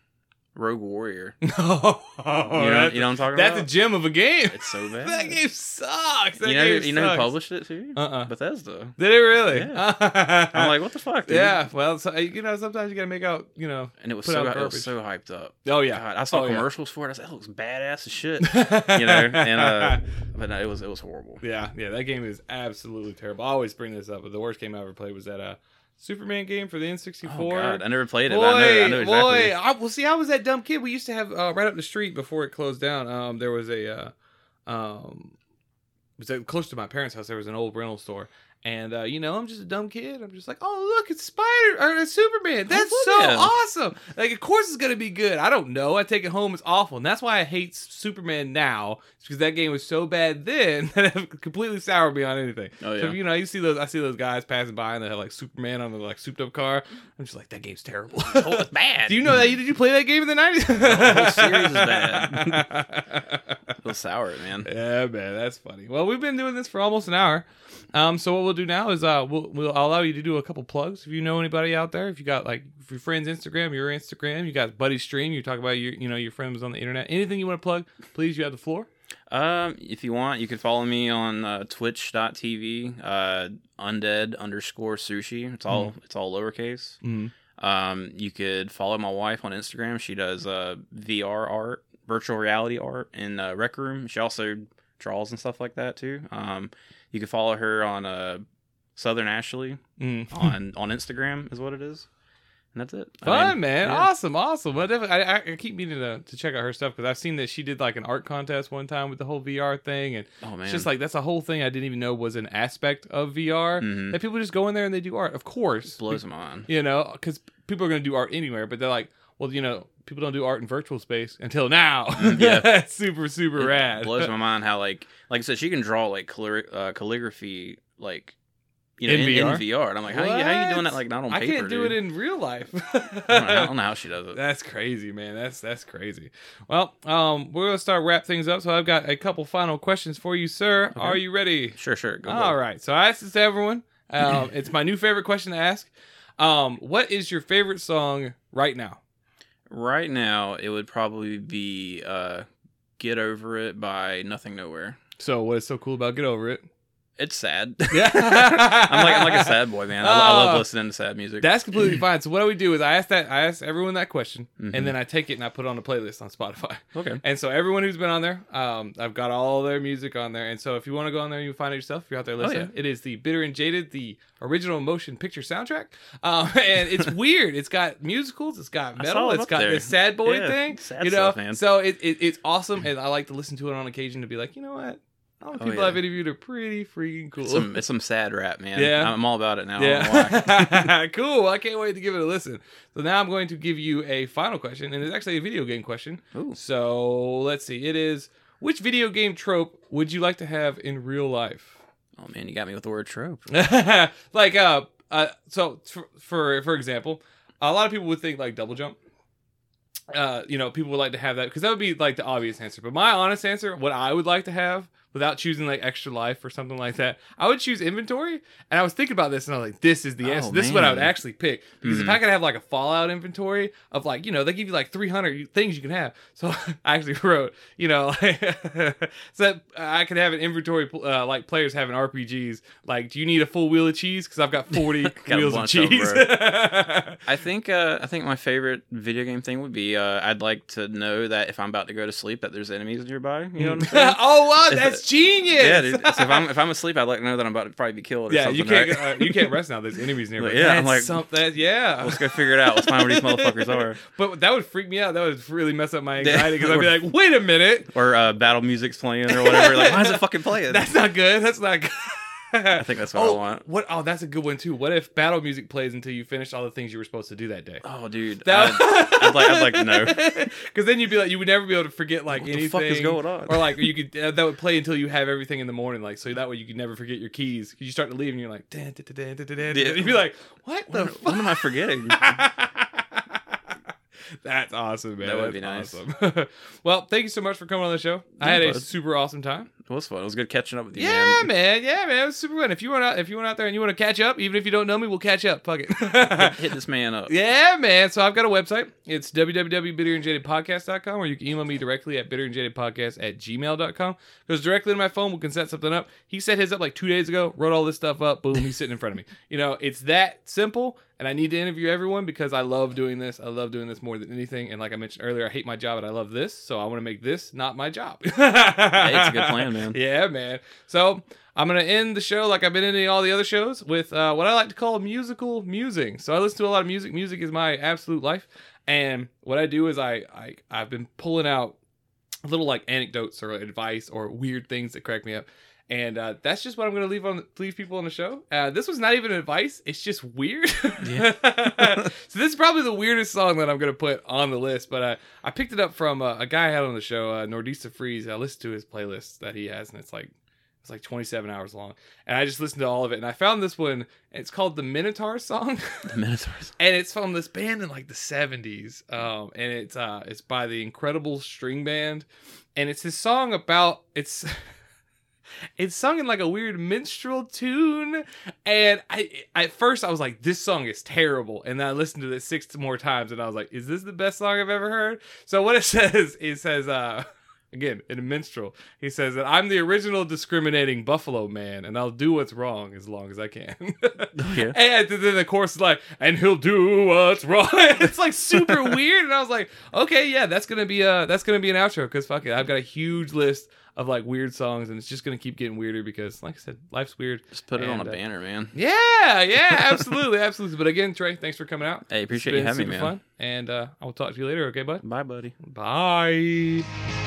Rogue Warrior? No. you, know, that's, you know what I'm talking that's a gem of a game. It's so bad. that game sucks. That you know, game you know who published it too? Uh-uh. Bethesda. Did it really? I'm like, what the fuck, dude? yeah. Well, so, you know, sometimes you gotta make out. You know. And it was so it was so hyped up. Oh yeah. God, I saw Oh, yeah. commercials for it. I said, that looks badass as shit. you know, and uh, but no, it was it was horrible. Yeah, yeah, that game is absolutely terrible. I always bring this up, but the worst game I ever played was that uh Superman game for the N64. Oh god, I never played it. Boy, I know, I know exactly. boy, I, well, see, I was that dumb kid. We used to have uh, right up the street before it closed down. Um, there was a, uh, um, was close to my parents' house. There was an old rental store, and uh, you know, I'm just a dumb kid. I'm just like, oh look, it's Spider or it's Superman. That's so awesome. Like, of course it's gonna be good. I don't know. I take it home. It's awful, and that's why I hate Superman now. Because that game was so bad then that it completely soured me on anything. Oh, So yeah. you know, you see those. I see those guys passing by and they have like Superman on the like souped up car. I'm just like, that game's terrible. Oh, it's bad. Do you know that? Did you play that game in the nineties? The whole series is bad. It was sour, man. yeah, man, that's funny. Well, we've been doing this for almost an hour. Um, so what we'll do now is uh, we'll we'll allow you to do a couple plugs if you know anybody out there. If you got like if your friends Instagram, your Instagram, you got Buddy Stream, you talk about your you know your friend was on the internet. Anything you want to plug, please. You have the floor. Um, if you want, you can follow me on uh, Twitch.tv, uh, undead underscore sushi. It's all it's all lowercase. Mm-hmm. Um, you could follow my wife on Instagram. She does uh, VR art, virtual reality art in uh, Rec Room. She also draws and stuff like that too. Um, you can follow her on uh, Southern Ashley Mm-hmm. on on Instagram is what it is, and that's it. I Fun mean, man, yeah. awesome, awesome. Well, I, I, I keep meaning to, to check out her stuff because I've seen that she did like an art contest one time with the whole VR thing, and Oh man, it's just like that's a whole thing I didn't even know was an aspect of VR. Mhm. That people just go in there and they do art. Of course, blows them on. you know, because people are going to do art anywhere, but they're like, well, you know, people don't do art in virtual space until now. Yeah. That's super super It rad. blows my mind how like like I said she can draw like calli- uh, calligraphy like you know In in, in VR? VR. And I'm like, how you, how you doing that like not on I can't do dude? it in real life. I don't, know, I don't know how she does it. That's crazy, man. That's that's crazy. Well, um, we're gonna start wrap things up. So I've got a couple final questions for you, sir. Okay. Are you ready? Sure, sure. Go All right. So I asked this to everyone. Um, it's my new favorite question to ask. Um, what is your favorite song right now? Right now, it would probably be uh, "Get Over It" by Nothing Nowhere. So what is so cool about Get Over It? It's sad. Yeah. I'm like I'm like a sad boy, man. I, I love Oh. listening to sad music. That's completely fine. So what do we do is I ask that I ask everyone that question, Mhm. and then I take it and I put it on a playlist on Spotify. okay. And so everyone who's been on there, um, I've got all their music on there. And so if you want to go on there, you can find it yourself. If you're out there listening, Oh, yeah. it is the Bitter and Jaded, the original motion picture soundtrack. Um, and it's weird. It's got musicals. It's got I metal. it It's up got there. this sad boy Yeah, thing. sad you know, stuff, man. so it, it it's awesome, and I like to listen to it on occasion to be like, you know what. All the Oh, people yeah. I've interviewed are pretty freaking cool. It's some, it's some sad rap, man. Yeah. I'm all about it now. I don't know why. Yeah. cool. I can't wait to give it a listen. So now I'm going to give you a final question, and it's actually a video game question. Ooh. So let's see. It is which video game trope would you like to have in real life? Oh man, you got me with the word trope. like uh, uh so for, for for example, a lot of people would think like double jump. Uh, you know, people would like to have that because that would be like the obvious answer. But my honest answer, what I would like to have without choosing like extra life or something like that, I would choose inventory. And I was thinking about this and I was like, this is the Oh, answer. This is what I would actually pick. Because if Mhm. I could have like a Fallout inventory of like, you know, they give you like 300 things you can have. So I actually wrote, you know, so that I could have an inventory uh, like players having RPGs. Like, do you need a full wheel of cheese? Because I've got 40 Got wheels of bunch of 'em, cheese. I think uh, I think my favorite video game thing would be uh, I'd like to know that if I'm about to go to sleep that there's enemies nearby. You know what I'm saying? oh wow, that's genius! yeah, dude. So if I'm if I'm asleep, I'd like to know that I'm about to probably be killed. Or yeah, something, you can't right? uh, you can't rest now. There's enemies nearby. Yeah, I'm like- something. Yeah, Let's go figure it out. Let's find where these motherfuckers are. but that would freak me out. That would really mess up my anxiety because I'd be like, wait a minute, Or uh, battle music's playing or whatever. Like, why is it fucking playing? that's not good. That's not good. I think that's what oh, I want. What? Oh, that's a good one too. What if battle music plays until you finish all the things you were supposed to do that day? Oh, dude. That- I'd, I'd like I'd like to know. Because then you'd be like, you would never be able to forget like What the fuck is going on? Or like you could uh, that would play until you have everything in the morning, like so that way you could never forget your keys. you start to leave and you're like, dan, dan, dan, dan, Yeah. you'd be like, what the What, fuck? what am I forgetting? That's awesome, man. That would That's be nice. awesome. well, thank you so much for coming on the show. I Yeah, had a super awesome time. It was fun. It was good catching up with you, Yeah, man. man. Yeah, man. It was super fun. If you want out, if you went out there and you want to catch up, even if you don't know me, we'll catch up. Fuck it. Hit this man up. Yeah, man. So I've got a website. It's www.bitterandjadedpodcast.com or you can email me directly at bitterandjadedpodcast at gmail.com. Goes directly to my phone. We can set something up. He set his up like two days ago, wrote all this stuff up. Boom, he's sitting in front of me. You know, it's that simple. And I need to interview everyone because I love doing this. I love doing this more than anything. And like I mentioned earlier, I hate my job and I love this. So I want to make this not my job. Hey, it's a good plan, man. Yeah, man. So I'm gonna end the show like I've been ending all the other shows with uh, what I like to call musical musing. So I listen to a lot of music. Music is my absolute life, and what I do is I, I I've been pulling out little like anecdotes or advice or weird things that crack me up. And uh, that's just what I'm going to leave on leave people on the show. Uh, this was not even advice; it's just weird. Yeah. so this is probably the weirdest song that I'm going to put on the list. But uh, I picked it up from uh, a guy I had on the show, uh, Nordista Freeze. I listened to his playlist that he has, and it's like it's like 27 hours long. And I just listened to all of it, and I found this one. And it's called the Minotaur song, The Minotaurs. and it's from this band in like the 70s. Um, and it's uh, it's by the Incredible String Band, and it's this song about it's. It's sung in like a weird minstrel tune, and I at first I was like, "This song is terrible," and then I listened to this six more times, and I was like, "Is this the best song I've ever heard?" So what it says, it says, uh, again in a minstrel, he says that I'm the original discriminating Buffalo man, and I'll do what's wrong as long as I can. Yeah. And then the chorus is like, and he'll do what's wrong. it's like super weird, and I was like, okay, yeah, that's gonna be a that's gonna be an outro because fuck it, I've got a huge list of like weird songs, and it's just gonna keep getting weirder because, like I said, life's weird. Just put it on a uh, banner, man. Yeah, yeah, absolutely, absolutely. But again, Trey, thanks for coming out. Hey, It's appreciate you been having me, man. fun, and uh, I will talk to you later. Okay, bud. Bye, buddy. Bye.